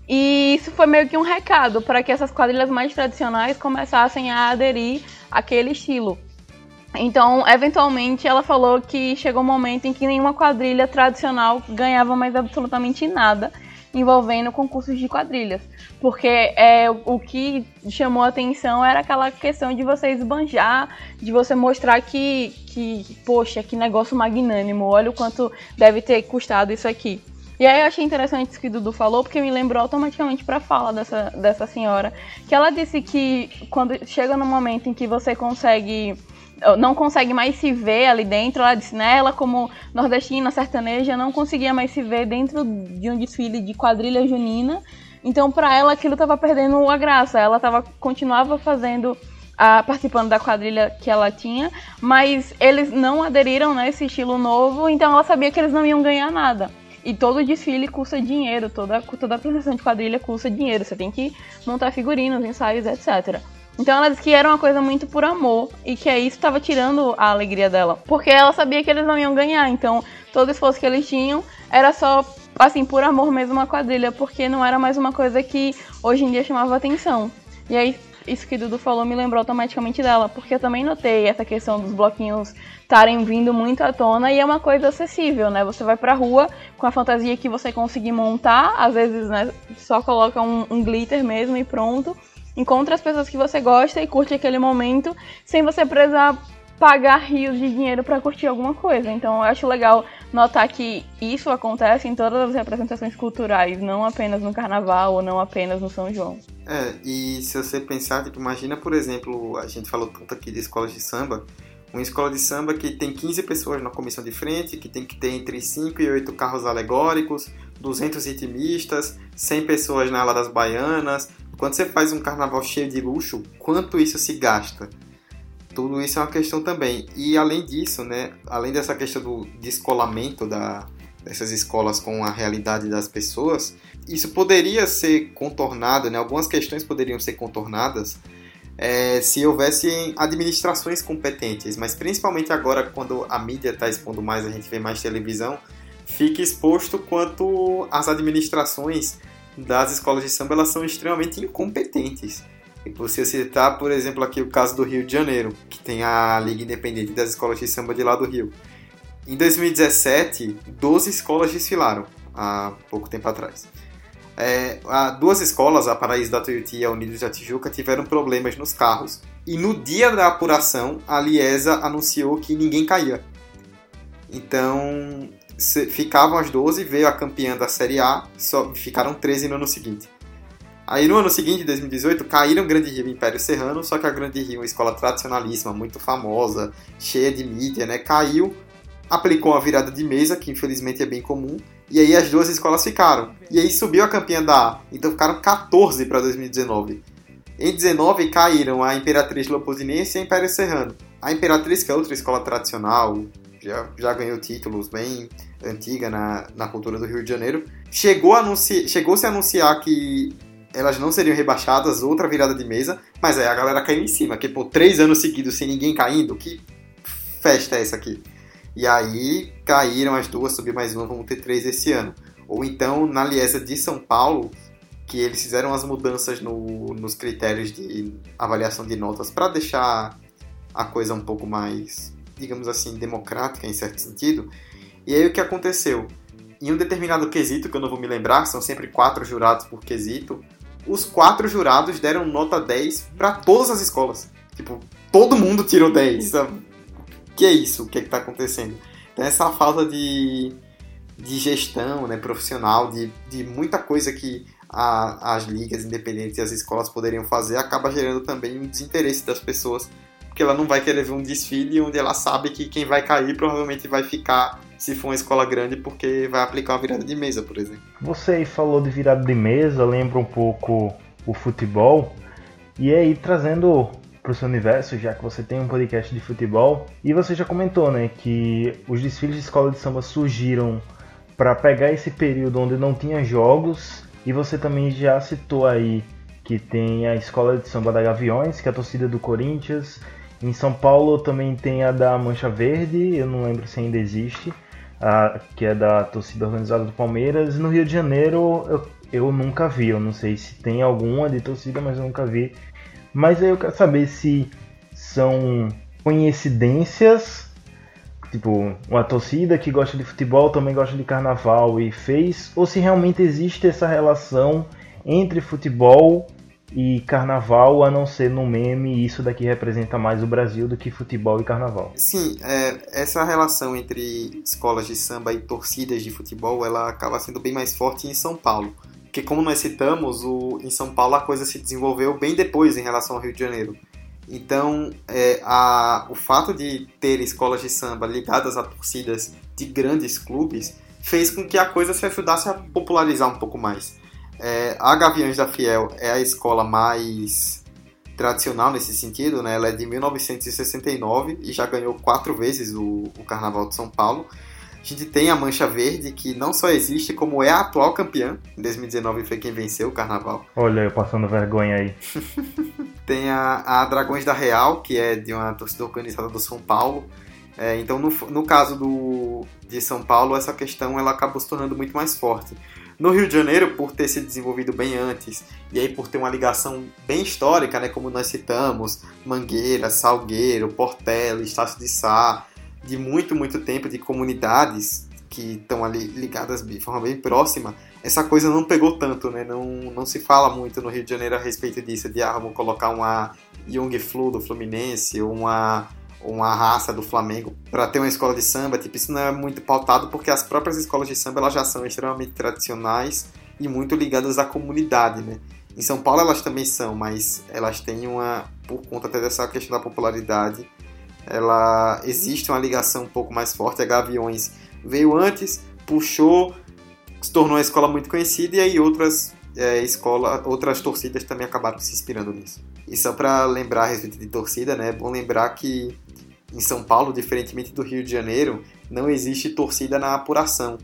E isso foi meio que um recado para que essas quadrilhas mais tradicionais começassem a aderir àquele estilo. Então, eventualmente, ela falou que chegou um momento em que nenhuma quadrilha tradicional ganhava mais absolutamente nada envolvendo concursos de quadrilhas. Porque é, o que chamou atenção era aquela questão de você esbanjar, de você mostrar que, que, poxa, que negócio magnânimo, olha o quanto deve ter custado isso aqui. E aí eu achei interessante isso que o Dudu falou, porque me lembrou automaticamente para a fala dessa, dessa senhora, que ela disse que quando chega no momento em que você consegue não consegue mais se ver ali dentro. Ela disse, né? Ela, como nordestina, sertaneja, não conseguia mais se ver dentro de um desfile de quadrilha junina. Então, para ela, aquilo estava perdendo a graça. Ela tava, continuava fazendo, a, participando da quadrilha que ela tinha, mas eles não aderiram né, estilo novo, então ela sabia que eles não iam ganhar nada. E todo desfile custa dinheiro, toda, toda apresentação de quadrilha custa dinheiro. Você tem que montar figurinos, ensaios, etc. Então ela disse que era uma coisa muito por amor e que isso estava tirando a alegria dela. Porque ela sabia que eles não iam ganhar. Então todo esforço que eles tinham era só, assim, por amor mesmo a quadrilha. Porque não era mais uma coisa que hoje em dia chamava atenção. E aí, isso que Dudu falou me lembrou automaticamente dela. Porque eu também notei essa questão dos bloquinhos estarem vindo muito à tona e é uma coisa acessível, né? Você vai pra rua com a fantasia que você conseguir montar. Às vezes, né, só coloca um, um glitter mesmo e pronto Encontra as pessoas que você gosta e curte aquele momento sem você precisar pagar rios de dinheiro para curtir alguma coisa. Então eu acho legal notar que isso acontece em todas as representações culturais, não apenas no carnaval ou não apenas no São João. É, e se você pensar, tipo, imagina, por exemplo, a gente falou tanto aqui de escolas de samba, uma escola de samba que tem 15 pessoas na comissão de frente, que tem que ter entre 5 e 8 carros alegóricos, 200 ritmistas, 100 pessoas na ala das baianas, quando você faz um carnaval cheio de luxo, quanto isso se gasta? Tudo isso é uma questão também. E além disso, né, além dessa questão do descolamento da, dessas escolas com a realidade das pessoas, isso poderia ser contornado, né? algumas questões poderiam ser contornadas é, se houvessem administrações competentes, mas principalmente agora, quando a mídia está expondo mais, a gente vê mais televisão, fica exposto quanto as administrações das escolas de samba elas são extremamente incompetentes. E você citar, por exemplo, aqui o caso do Rio de Janeiro, que tem a Liga Independente das Escolas de Samba de lá do Rio. Em 2017, 12 escolas desfilaram, há pouco tempo atrás. É, duas escolas, a Paraíso da Tuiuti e a Unidos da Tijuca, tiveram problemas nos carros. E no dia da apuração, a Liesa anunciou que ninguém caía. Então, ficavam as 12, veio a campeã da Série A, só ficaram 13 no ano seguinte. Aí no ano seguinte, 2018, caíram Grande Rio e Império Serrano, só que a Grande Rio, uma escola tradicionalíssima, muito famosa, cheia de mídia, né, caiu, aplicou uma virada de mesa, que infelizmente é bem comum, e aí as duas escolas ficaram. E aí subiu a campeã da A, então ficaram 14 para 2019. Em 19 caíram a Imperatriz Loposinense e a Império Serrano. A Imperatriz, que é outra escola tradicional, já, já ganhou títulos bem antiga na, na cultura do Rio de Janeiro. Chegou a. Chegou-se a anunciar que elas não seriam rebaixadas, outra virada de mesa, mas aí a galera caiu em cima, que por três anos seguidos sem ninguém caindo, que festa é essa aqui? E aí caíram as duas, subiu mais uma, vamos ter três esse ano. Ou então na Liesa de São Paulo, que eles fizeram as mudanças no, nos critérios de avaliação de notas para deixar a coisa um pouco mais, digamos assim, democrática em certo sentido. E aí o que aconteceu? Em um determinado quesito, que eu não vou me lembrar, são sempre quatro jurados por quesito, os quatro jurados deram nota 10 para todas as escolas. Tipo, todo mundo tirou 10. <laughs> Sabe? Que é isso? O que é que tá acontecendo? Então, essa falta de, de gestão né, profissional, de, de muita coisa que a, as ligas independentes e as escolas poderiam fazer, acaba gerando também um desinteresse das pessoas, porque ela não vai querer ver um desfile onde ela sabe que quem vai cair provavelmente vai ficar se for uma escola grande, porque vai aplicar uma virada de mesa, por exemplo. Você aí falou de virada de mesa, lembra um pouco o futebol, e aí trazendo para o seu universo, já que você tem um podcast de futebol, e você já comentou, né, que os desfiles de escola de samba surgiram para pegar esse período onde não tinha jogos e você também já citou aí que tem a Escola de Samba da Gaviões, que é a torcida do Corinthians. Em São Paulo também tem a da Mancha Verde, eu não lembro se ainda existe, a, que é da torcida organizada do Palmeiras. No Rio de Janeiro eu, eu nunca vi, eu não sei se tem alguma de torcida, mas eu nunca vi. Mas aí eu quero saber se são coincidências tipo, uma torcida que gosta de futebol também gosta de carnaval e fez, ou se realmente existe essa relação entre futebol e carnaval, a não ser no meme, isso daqui representa mais o Brasil do que futebol e carnaval. Sim, é, essa relação entre escolas de samba e torcidas de futebol, ela acaba sendo bem mais forte em São Paulo. Porque como nós citamos, o, em São Paulo a coisa se desenvolveu bem depois em relação ao Rio de Janeiro. Então, é, a, o fato de ter escolas de samba ligadas a torcidas de grandes clubes fez com que a coisa se ajudasse a popularizar um pouco mais. É, a Gaviões da Fiel é a escola mais tradicional nesse sentido, né? ela é de 1969 e já ganhou quatro vezes o, o Carnaval de São Paulo. A gente tem a Mancha Verde, que não só existe, como é a atual campeã. Em 2019 foi quem venceu o carnaval. Olha, eu passando vergonha aí. <laughs> tem a, a, Dragões da Real, que é de uma torcida organizada do São Paulo. É, então, no, no caso do, de São Paulo, essa questão ela acabou se tornando muito mais forte. No Rio de Janeiro, por ter se desenvolvido bem antes, e aí por ter uma ligação bem histórica, né, como nós citamos, Mangueira, Salgueiro, Portela, Estácio de Sá, de muito, muito tempo, de comunidades que estão ali ligadas de forma bem próxima, essa coisa não pegou tanto, né? Não, não se fala muito no Rio de Janeiro a respeito disso, de ah, vamos colocar uma Young Flu do Fluminense, uma, uma raça do Flamengo para ter uma escola de samba. Tipo, isso não é muito pautado porque as próprias escolas de samba elas já são extremamente tradicionais e muito ligadas à comunidade, né? Em São Paulo elas também são, mas elas têm uma, por conta até dessa questão da popularidade, ela existe uma ligação um pouco mais forte. A Gaviões veio antes, puxou, se tornou uma escola muito conhecida e aí outras é, escola, outras torcidas também acabaram se inspirando nisso. E só para lembrar a respeito de torcida, né, é bom lembrar que em São Paulo, diferentemente do Rio de Janeiro, não existe torcida na apuração,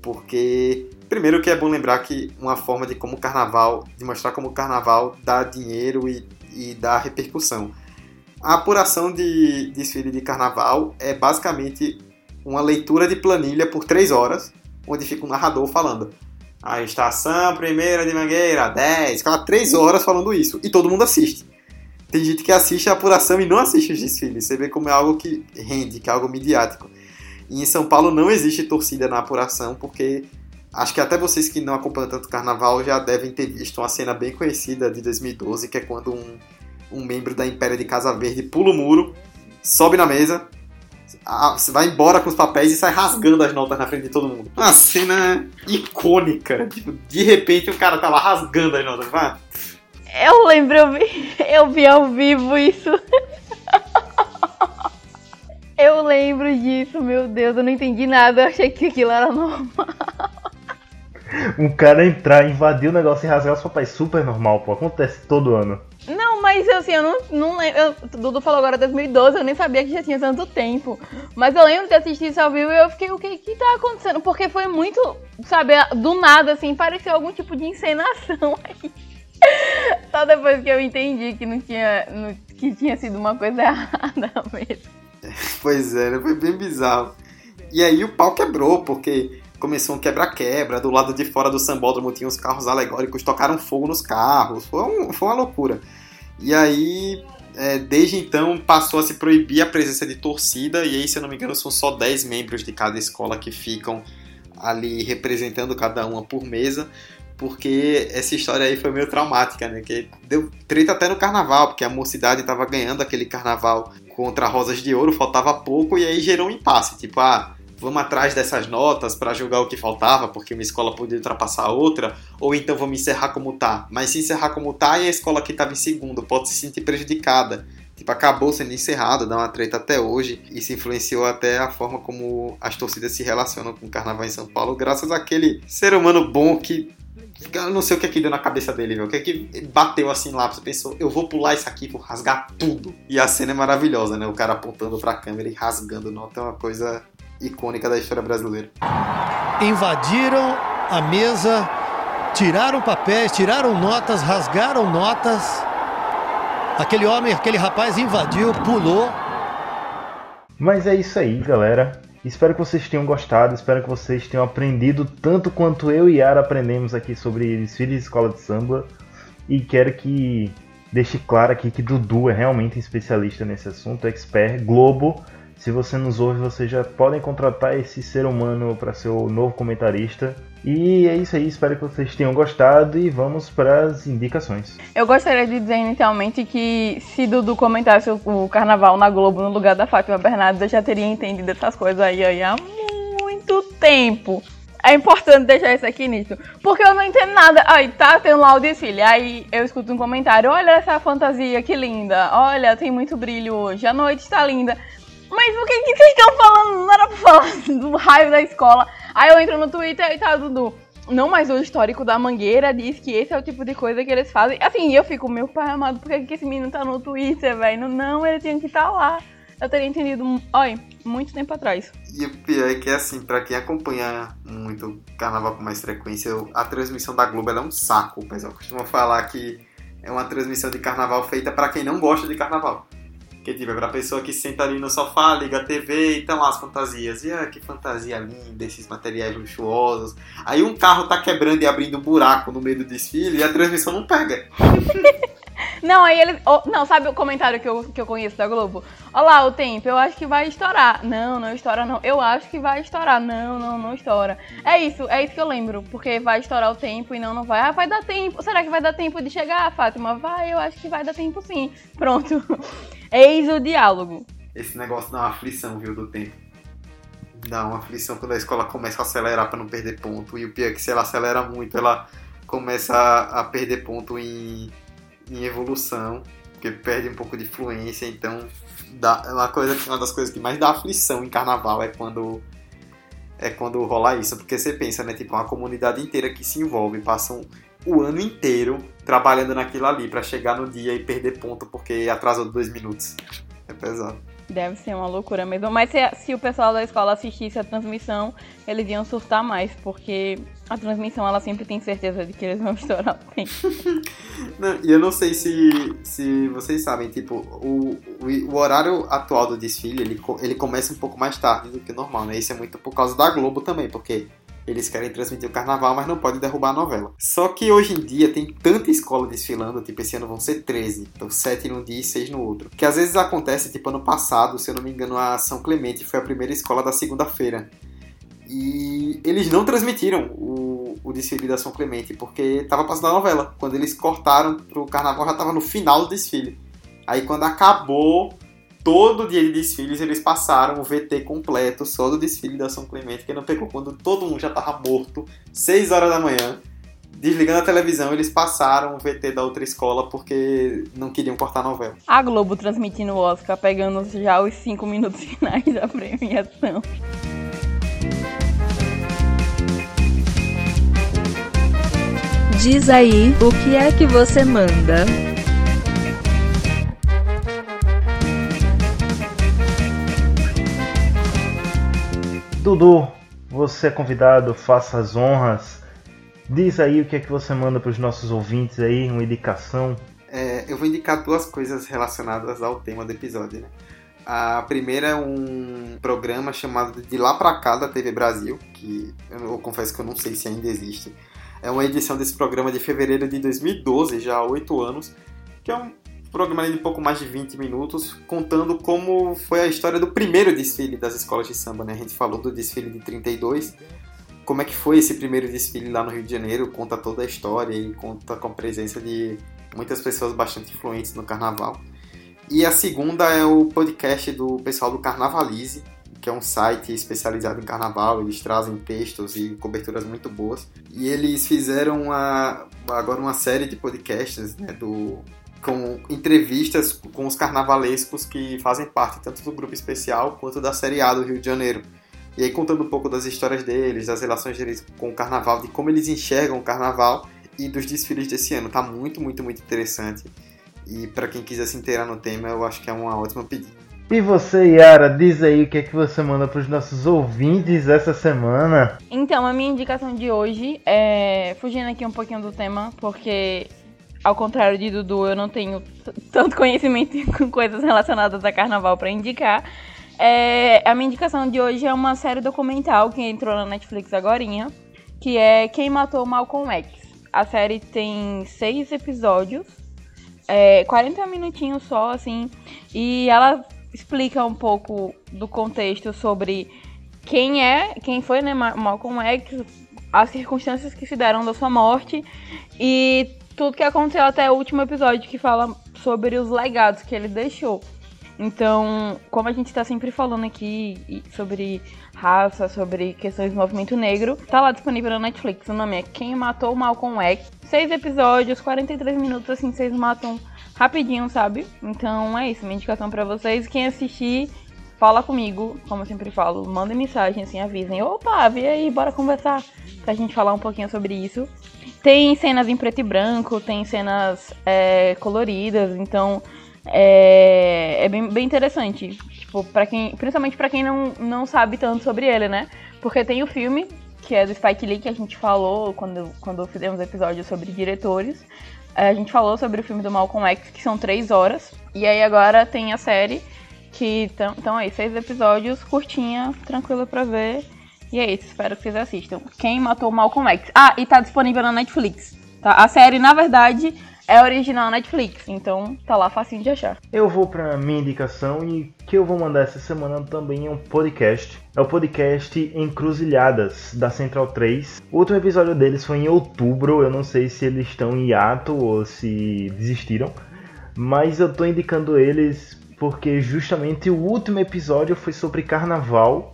porque primeiro que é bom lembrar que uma forma de como o carnaval, de mostrar como o carnaval dá dinheiro e, e dá repercussão. A apuração de desfile de carnaval é basicamente uma leitura de planilha por três horas, onde fica um narrador falando a estação primeira de Mangueira, 10, fica três horas falando isso, e todo mundo assiste. Tem gente que assiste a apuração e não assiste os desfiles, você vê como é algo que rende, que é algo midiático. E em São Paulo não existe torcida na apuração, porque acho que até vocês que não acompanham tanto carnaval já devem ter visto uma cena bem conhecida de 2012, que é quando um um membro da Impéria de Casa Verde pula o muro, sobe na mesa, vai embora com os papéis e sai rasgando as notas na frente de todo mundo. Uma cena icônica. Tipo, de repente o cara tá lá rasgando as notas. Vai. Eu lembro, eu vi, <laughs> eu vi ao vivo isso. <laughs> Eu lembro disso, meu Deus, eu não entendi nada, eu achei que aquilo era normal. <laughs> Um cara entrar, invadir o negócio e rasgar os papéis, super normal, pô, acontece todo ano. Não, mas assim, eu não, não lembro. O Dudu falou agora 2012, eu nem sabia que já tinha tanto tempo. Mas eu lembro de assistir isso ao vivo e eu fiquei, o que que tá acontecendo? Porque foi muito, sabe, do nada, assim, pareceu algum tipo de encenação aí. <laughs> Só depois que eu entendi que não tinha. que tinha sido uma coisa <laughs> errada mesmo. Pois é, foi bem bizarro. E aí o pau quebrou, porque começou um quebra-quebra, do lado de fora do sambódromo tinha os carros alegóricos, tocaram fogo nos carros, foi, um, foi uma loucura. E aí, é, desde então, passou a se proibir a presença de torcida, e aí, se eu não me engano, são só 10 membros de cada escola que ficam ali representando cada uma por mesa, porque essa história aí foi meio traumática, né? Que deu treta até no carnaval, porque a mocidade tava ganhando aquele carnaval contra Rosas de Ouro, faltava pouco, e aí gerou um impasse. Tipo, ah, vamos atrás dessas notas para julgar o que faltava, porque uma escola podia ultrapassar a outra, ou então vamos encerrar como tá. Mas se encerrar como tá, e a escola que estava em segundo pode se sentir prejudicada. Tipo, acabou sendo encerrado, dá uma treta até hoje. Isso influenciou até a forma como as torcidas se relacionam com o carnaval em São Paulo, graças àquele ser humano bom que. Eu não sei o que é que deu na cabeça dele, viu? O que é que bateu assim lá, você pensou, eu vou pular isso aqui, vou rasgar tudo. E a cena é maravilhosa, né? O cara apontando pra câmera e rasgando nota, é uma coisa icônica da história brasileira. Invadiram a mesa, tiraram papéis, tiraram notas, rasgaram notas. Aquele homem, aquele rapaz invadiu, pulou. Mas é isso aí, galera. Espero que vocês tenham gostado, espero que vocês tenham aprendido tanto quanto eu e Yara aprendemos aqui sobre desfiles de escola de samba. E quero que deixe claro aqui que Dudu é realmente especialista nesse assunto, expert, Globo. Se você nos ouve, vocês já podem contratar esse ser humano para ser o novo comentarista. E é isso aí, espero que vocês tenham gostado e vamos para as indicações. Eu gostaria de dizer inicialmente que se Dudu comentasse o carnaval na Globo no lugar da Fátima Bernardes, eu já teria entendido essas coisas aí, aí há muito tempo. É importante deixar isso aqui nisso. Porque eu não entendo nada. Aí tá tendo lá o desfile. Aí eu escuto um comentário: Olha essa fantasia, que linda. Olha, tem muito brilho hoje. A noite está linda. Mas o que, que vocês estão falando? Não era pra falar do raio da escola. Aí eu entro no Twitter e tá Dudu. Não, mas o histórico da Mangueira diz que esse é o tipo de coisa que eles fazem. Assim, eu fico, meu pai amado, por que, que esse menino tá no Twitter, velho? Não, ele tinha que estar tá lá. Eu teria entendido, olha, muito tempo atrás. E o pior é que, assim, pra quem acompanha muito carnaval com mais frequência, a transmissão da Globo é um saco. O pessoal costuma falar que é uma transmissão de carnaval feita para quem não gosta de carnaval. Que tipo, é pra pessoa que senta ali no sofá, liga a TV e estão lá as fantasias. E ah, que fantasia linda, esses materiais luxuosos. Aí um carro tá quebrando e abrindo um buraco no meio do desfile e a transmissão não pega. <laughs> Não, aí ele. Oh, não, sabe o comentário que eu, que eu conheço da Globo? Olha lá, o tempo, eu acho que vai estourar. Não, não estoura, não. Eu acho que vai estourar. Não, não, não estoura. É isso, é isso que eu lembro. Porque vai estourar o tempo e não, não vai. Ah, vai dar tempo. Será que vai dar tempo de chegar, Fátima? Vai, eu acho que vai dar tempo sim. Pronto. <laughs> Eis o diálogo. Esse negócio dá uma aflição, viu, do tempo. Dá uma aflição quando a escola começa a acelerar para não perder ponto. E o pior é que se ela acelera muito, ela começa a perder ponto em em evolução, porque perde um pouco de fluência, então dá, é uma, coisa, uma das coisas que mais dá aflição em carnaval é quando é quando rola isso, porque você pensa, né, tipo, uma comunidade inteira que se envolve, passam o ano inteiro trabalhando naquilo ali para chegar no dia e perder ponto porque atrasou dois minutos. É pesado. Deve ser uma loucura mesmo. Mas se, se, o pessoal da escola assistisse a transmissão, eles iam surtar mais, porque a transmissão ela sempre tem certeza de que eles vão <laughs> estourar <laughs> o tempo. e eu não sei se, se vocês sabem, tipo, o, o, o, horário atual do desfile, ele, ele começa um pouco mais tarde do que normal, né? Isso é muito por causa da Globo também, porque eles querem transmitir o carnaval, mas não pode derrubar a novela. Só que hoje em dia tem tanta escola desfilando, tipo, esse ano vão ser 13. Então 7 num dia e 6 no outro. Que às vezes acontece, tipo, ano passado, se eu não me engano, a São Clemente foi a primeira escola da segunda-feira. E eles não transmitiram o, o desfile da São Clemente, porque estava passando a novela. Quando eles cortaram pro carnaval, já estava no final do desfile. Aí quando acabou, todo dia de desfiles eles passaram o VT completo só do desfile da São Clemente, que não pegou quando todo mundo já tava morto, 6 horas da manhã. Desligando a televisão, eles passaram o VT da outra escola porque não queriam cortar a novela. A Globo transmitindo o Oscar, pegando já os 5 minutos <laughs> finais da premiação. Diz aí, o que é que você manda? Dudu, você é convidado, faça as honras. Diz aí o que é que você manda para os nossos ouvintes aí, uma indicação. É, eu vou indicar duas coisas relacionadas ao tema do episódio. Né? A primeira é um programa chamado De Lá Pra Cá da TV Brasil, que eu confesso que eu não sei se ainda existe. É uma edição desse programa de fevereiro de 2012, já há oito anos, que é um programa de pouco mais de 20 minutos, contando como foi a história do primeiro desfile das escolas de samba, né? A gente falou do desfile de 32, como é que foi esse primeiro desfile lá no Rio de Janeiro, conta toda a história e conta com a presença de muitas pessoas bastante influentes no carnaval. E a segunda é o podcast do pessoal do Carnavalize, que é um site especializado em carnaval. Eles trazem textos e coberturas muito boas. E eles fizeram uma, agora uma série de podcasts né, do, com entrevistas com os carnavalescos que fazem parte tanto do grupo especial quanto da Série A do Rio de Janeiro. E aí contando um pouco das histórias deles, das relações deles com o carnaval, de como eles enxergam o carnaval e dos desfiles desse ano. Tá muito, muito, muito interessante. E para quem quiser se inteirar no tema, eu acho que é uma ótima pedida. E você, Yara, diz aí o que é que você manda para os nossos ouvintes essa semana? Então, a minha indicação de hoje é fugindo aqui um pouquinho do tema, porque ao contrário de Dudu, eu não tenho tanto conhecimento <laughs> com coisas relacionadas a carnaval para indicar. É, a minha indicação de hoje é uma série documental que entrou na Netflix agora, que é Quem Matou Malcolm X. A série tem seis episódios é, 40 minutinhos só, assim, e ela explica um pouco do contexto sobre quem é, quem foi, né, Malcolm X, as circunstâncias que se deram da sua morte e tudo que aconteceu até o último episódio que fala sobre os legados que ele deixou. Então, como a gente está sempre falando aqui sobre raça, sobre questões do movimento negro, tá lá disponível na Netflix. O nome é Quem Matou Malcolm X. Seis episódios, 43 minutos, assim, vocês matam rapidinho, sabe? Então é isso, minha indicação para vocês. Quem assistir, fala comigo, como eu sempre falo, manda mensagem, assim, avisem. Opa, vem aí, bora conversar. Pra gente falar um pouquinho sobre isso. Tem cenas em preto e branco, tem cenas é, coloridas, então é, é bem, bem interessante. Tipo, para quem, principalmente para quem não, não sabe tanto sobre ele, né? Porque tem o filme, que é do Spike Lee, que a gente falou quando, quando fizemos episódio sobre diretores. A gente falou sobre o filme do Malcolm X, que são três horas. E aí agora tem a série, que estão aí, seis episódios, curtinha, tranquila pra ver. E é isso, espero que vocês assistam. Quem matou Malcolm X? Ah, e tá disponível na Netflix. Tá? A série, na verdade, é original Netflix, então tá lá facinho de achar. Eu vou para minha indicação e que eu vou mandar essa semana também é um podcast. É o podcast Encruzilhadas da Central 3. O último episódio deles foi em outubro, eu não sei se eles estão em hiato ou se desistiram, mas eu tô indicando eles porque justamente o último episódio foi sobre carnaval.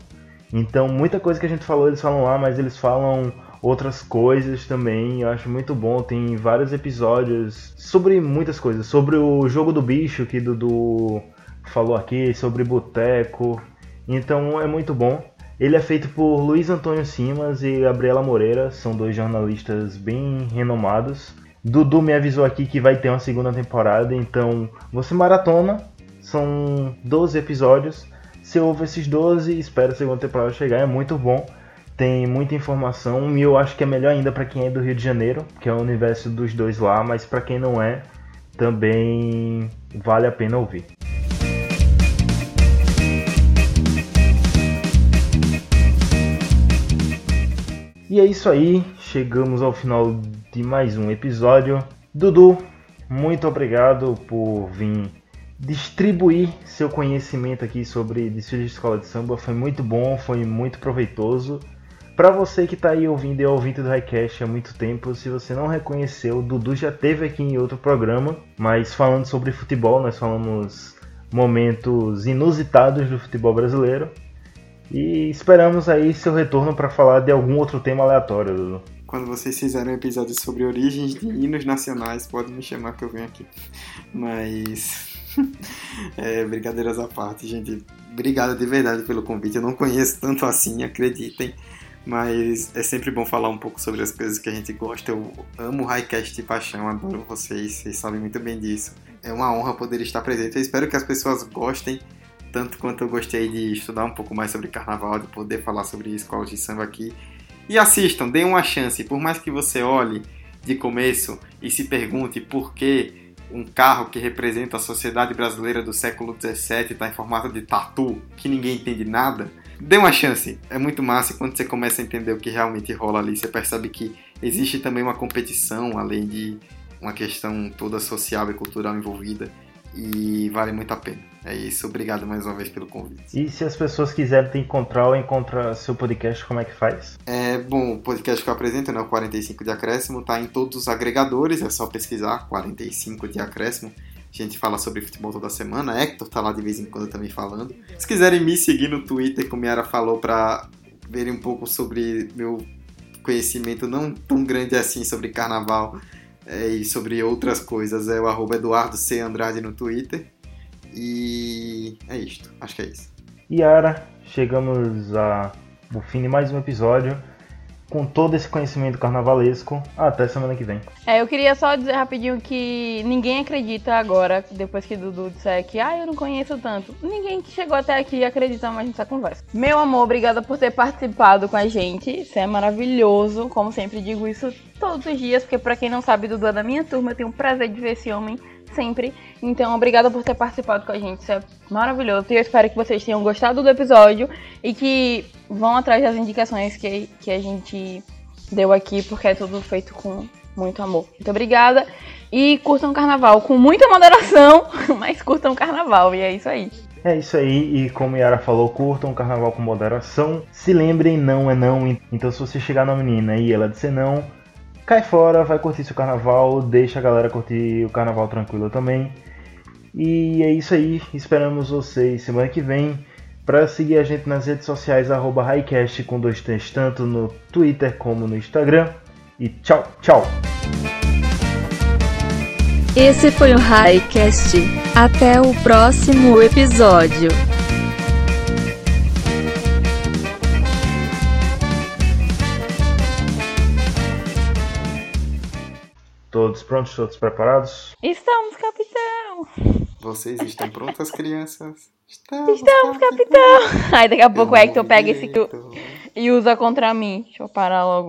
Então, muita coisa que a gente falou, eles falam lá, mas eles falam outras coisas também. Eu acho muito bom. Tem vários episódios sobre muitas coisas. Sobre o jogo do bicho que Dudu falou aqui, sobre boteco. Então é muito bom. Ele é feito por Luiz Antônio Simas e Gabriela Moreira, são dois jornalistas bem renomados. Dudu me avisou aqui que vai ter uma segunda temporada, então você maratona, são 12 episódios. Se ouve esses 12, espera a segunda temporada chegar, é muito bom tem muita informação e eu acho que é melhor ainda para quem é do Rio de Janeiro, que é o universo dos dois lá, mas para quem não é, também vale a pena ouvir. E é isso aí, chegamos ao final de mais um episódio. Dudu, muito obrigado por vir distribuir seu conhecimento aqui sobre desfile de escola de samba. Foi muito bom, foi muito proveitoso. Para você que está aí ouvindo e é ouvinte do Highcast há muito tempo, se você não reconheceu, o Dudu já teve aqui em outro programa, mas falando sobre futebol, nós falamos momentos inusitados do futebol brasileiro. E esperamos aí seu retorno para falar de algum outro tema aleatório, Dudu. Quando vocês fizerem um episódio sobre origens de hinos nacionais, pode me chamar que eu venho aqui. Mas. <laughs> é, brincadeiras à parte, gente. Obrigado de verdade pelo convite. Eu não conheço tanto assim, acreditem. Mas é sempre bom falar um pouco sobre as coisas que a gente gosta. Eu amo o Highcast de paixão, adoro vocês, vocês sabem muito bem disso. É uma honra poder estar presente. Eu espero que as pessoas gostem, tanto quanto eu gostei de estudar um pouco mais sobre carnaval, de poder falar sobre escolas de samba aqui. E assistam, deem uma chance. Por mais que você olhe de começo e se pergunte por que um carro que representa a sociedade brasileira do século XVII está em formato de tatu, que ninguém entende nada Dê uma chance, é muito massa e quando você começa a entender o que realmente rola ali, você percebe que existe também uma competição, além de uma questão toda social e cultural envolvida, e vale muito a pena. É isso, obrigado mais uma vez pelo convite. E se as pessoas quiserem te encontrar ou encontrar seu podcast, como é que faz? É, bom, o podcast que eu apresento, né, o 45 de Acréscimo, tá em todos os agregadores, é só pesquisar, 45 de Acréscimo. A gente fala sobre futebol toda semana, Hector tá lá de vez em quando também falando. Se quiserem me seguir no Twitter, como a Yara falou, pra verem um pouco sobre meu conhecimento não tão grande assim sobre carnaval é, e sobre outras coisas, é o arroba Eduardo C. Andrade no Twitter. E é isto, acho que é isso. Yara, chegamos ao fim de mais um episódio. Com todo esse conhecimento carnavalesco, até semana que vem. É, eu queria só dizer rapidinho que ninguém acredita agora, depois que Dudu disser que ah, eu não conheço tanto. Ninguém que chegou até aqui acredita mais nessa conversa. Meu amor, obrigada por ter participado com a gente. Você é maravilhoso. Como sempre digo isso todos os dias, porque pra quem não sabe, Dudu é da minha turma, eu tenho o prazer de ver esse homem sempre. Então, obrigada por ter participado com a gente. Isso é maravilhoso. E eu espero que vocês tenham gostado do episódio e que vão atrás das indicações que, que a gente deu aqui, porque é tudo feito com muito amor. Muito obrigada. E curtam o carnaval com muita moderação, <laughs> mas curtam o carnaval. E é isso aí. É isso aí, e como Yara falou, curtam o carnaval com moderação. Se lembrem, não é não. Então, se você chegar na menina e ela disser não, cai fora, vai curtir seu carnaval, deixa a galera curtir o carnaval tranquilo também. E é isso aí, esperamos vocês semana que vem. Para seguir a gente nas redes sociais, arroba Highcast com dois T's, tanto no Twitter como no Instagram. E tchau, tchau! Esse foi o Highcast. Até o próximo episódio. Todos prontos, todos preparados? Estamos, capitão! Vocês estão prontas, crianças? Estamos, Estamos capitão! Aí daqui a pouco o Hector pega esse que eu- e usa contra mim. Deixa eu parar logo.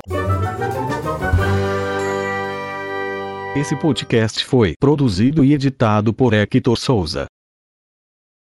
Esse podcast foi produzido e editado por Hector Souza.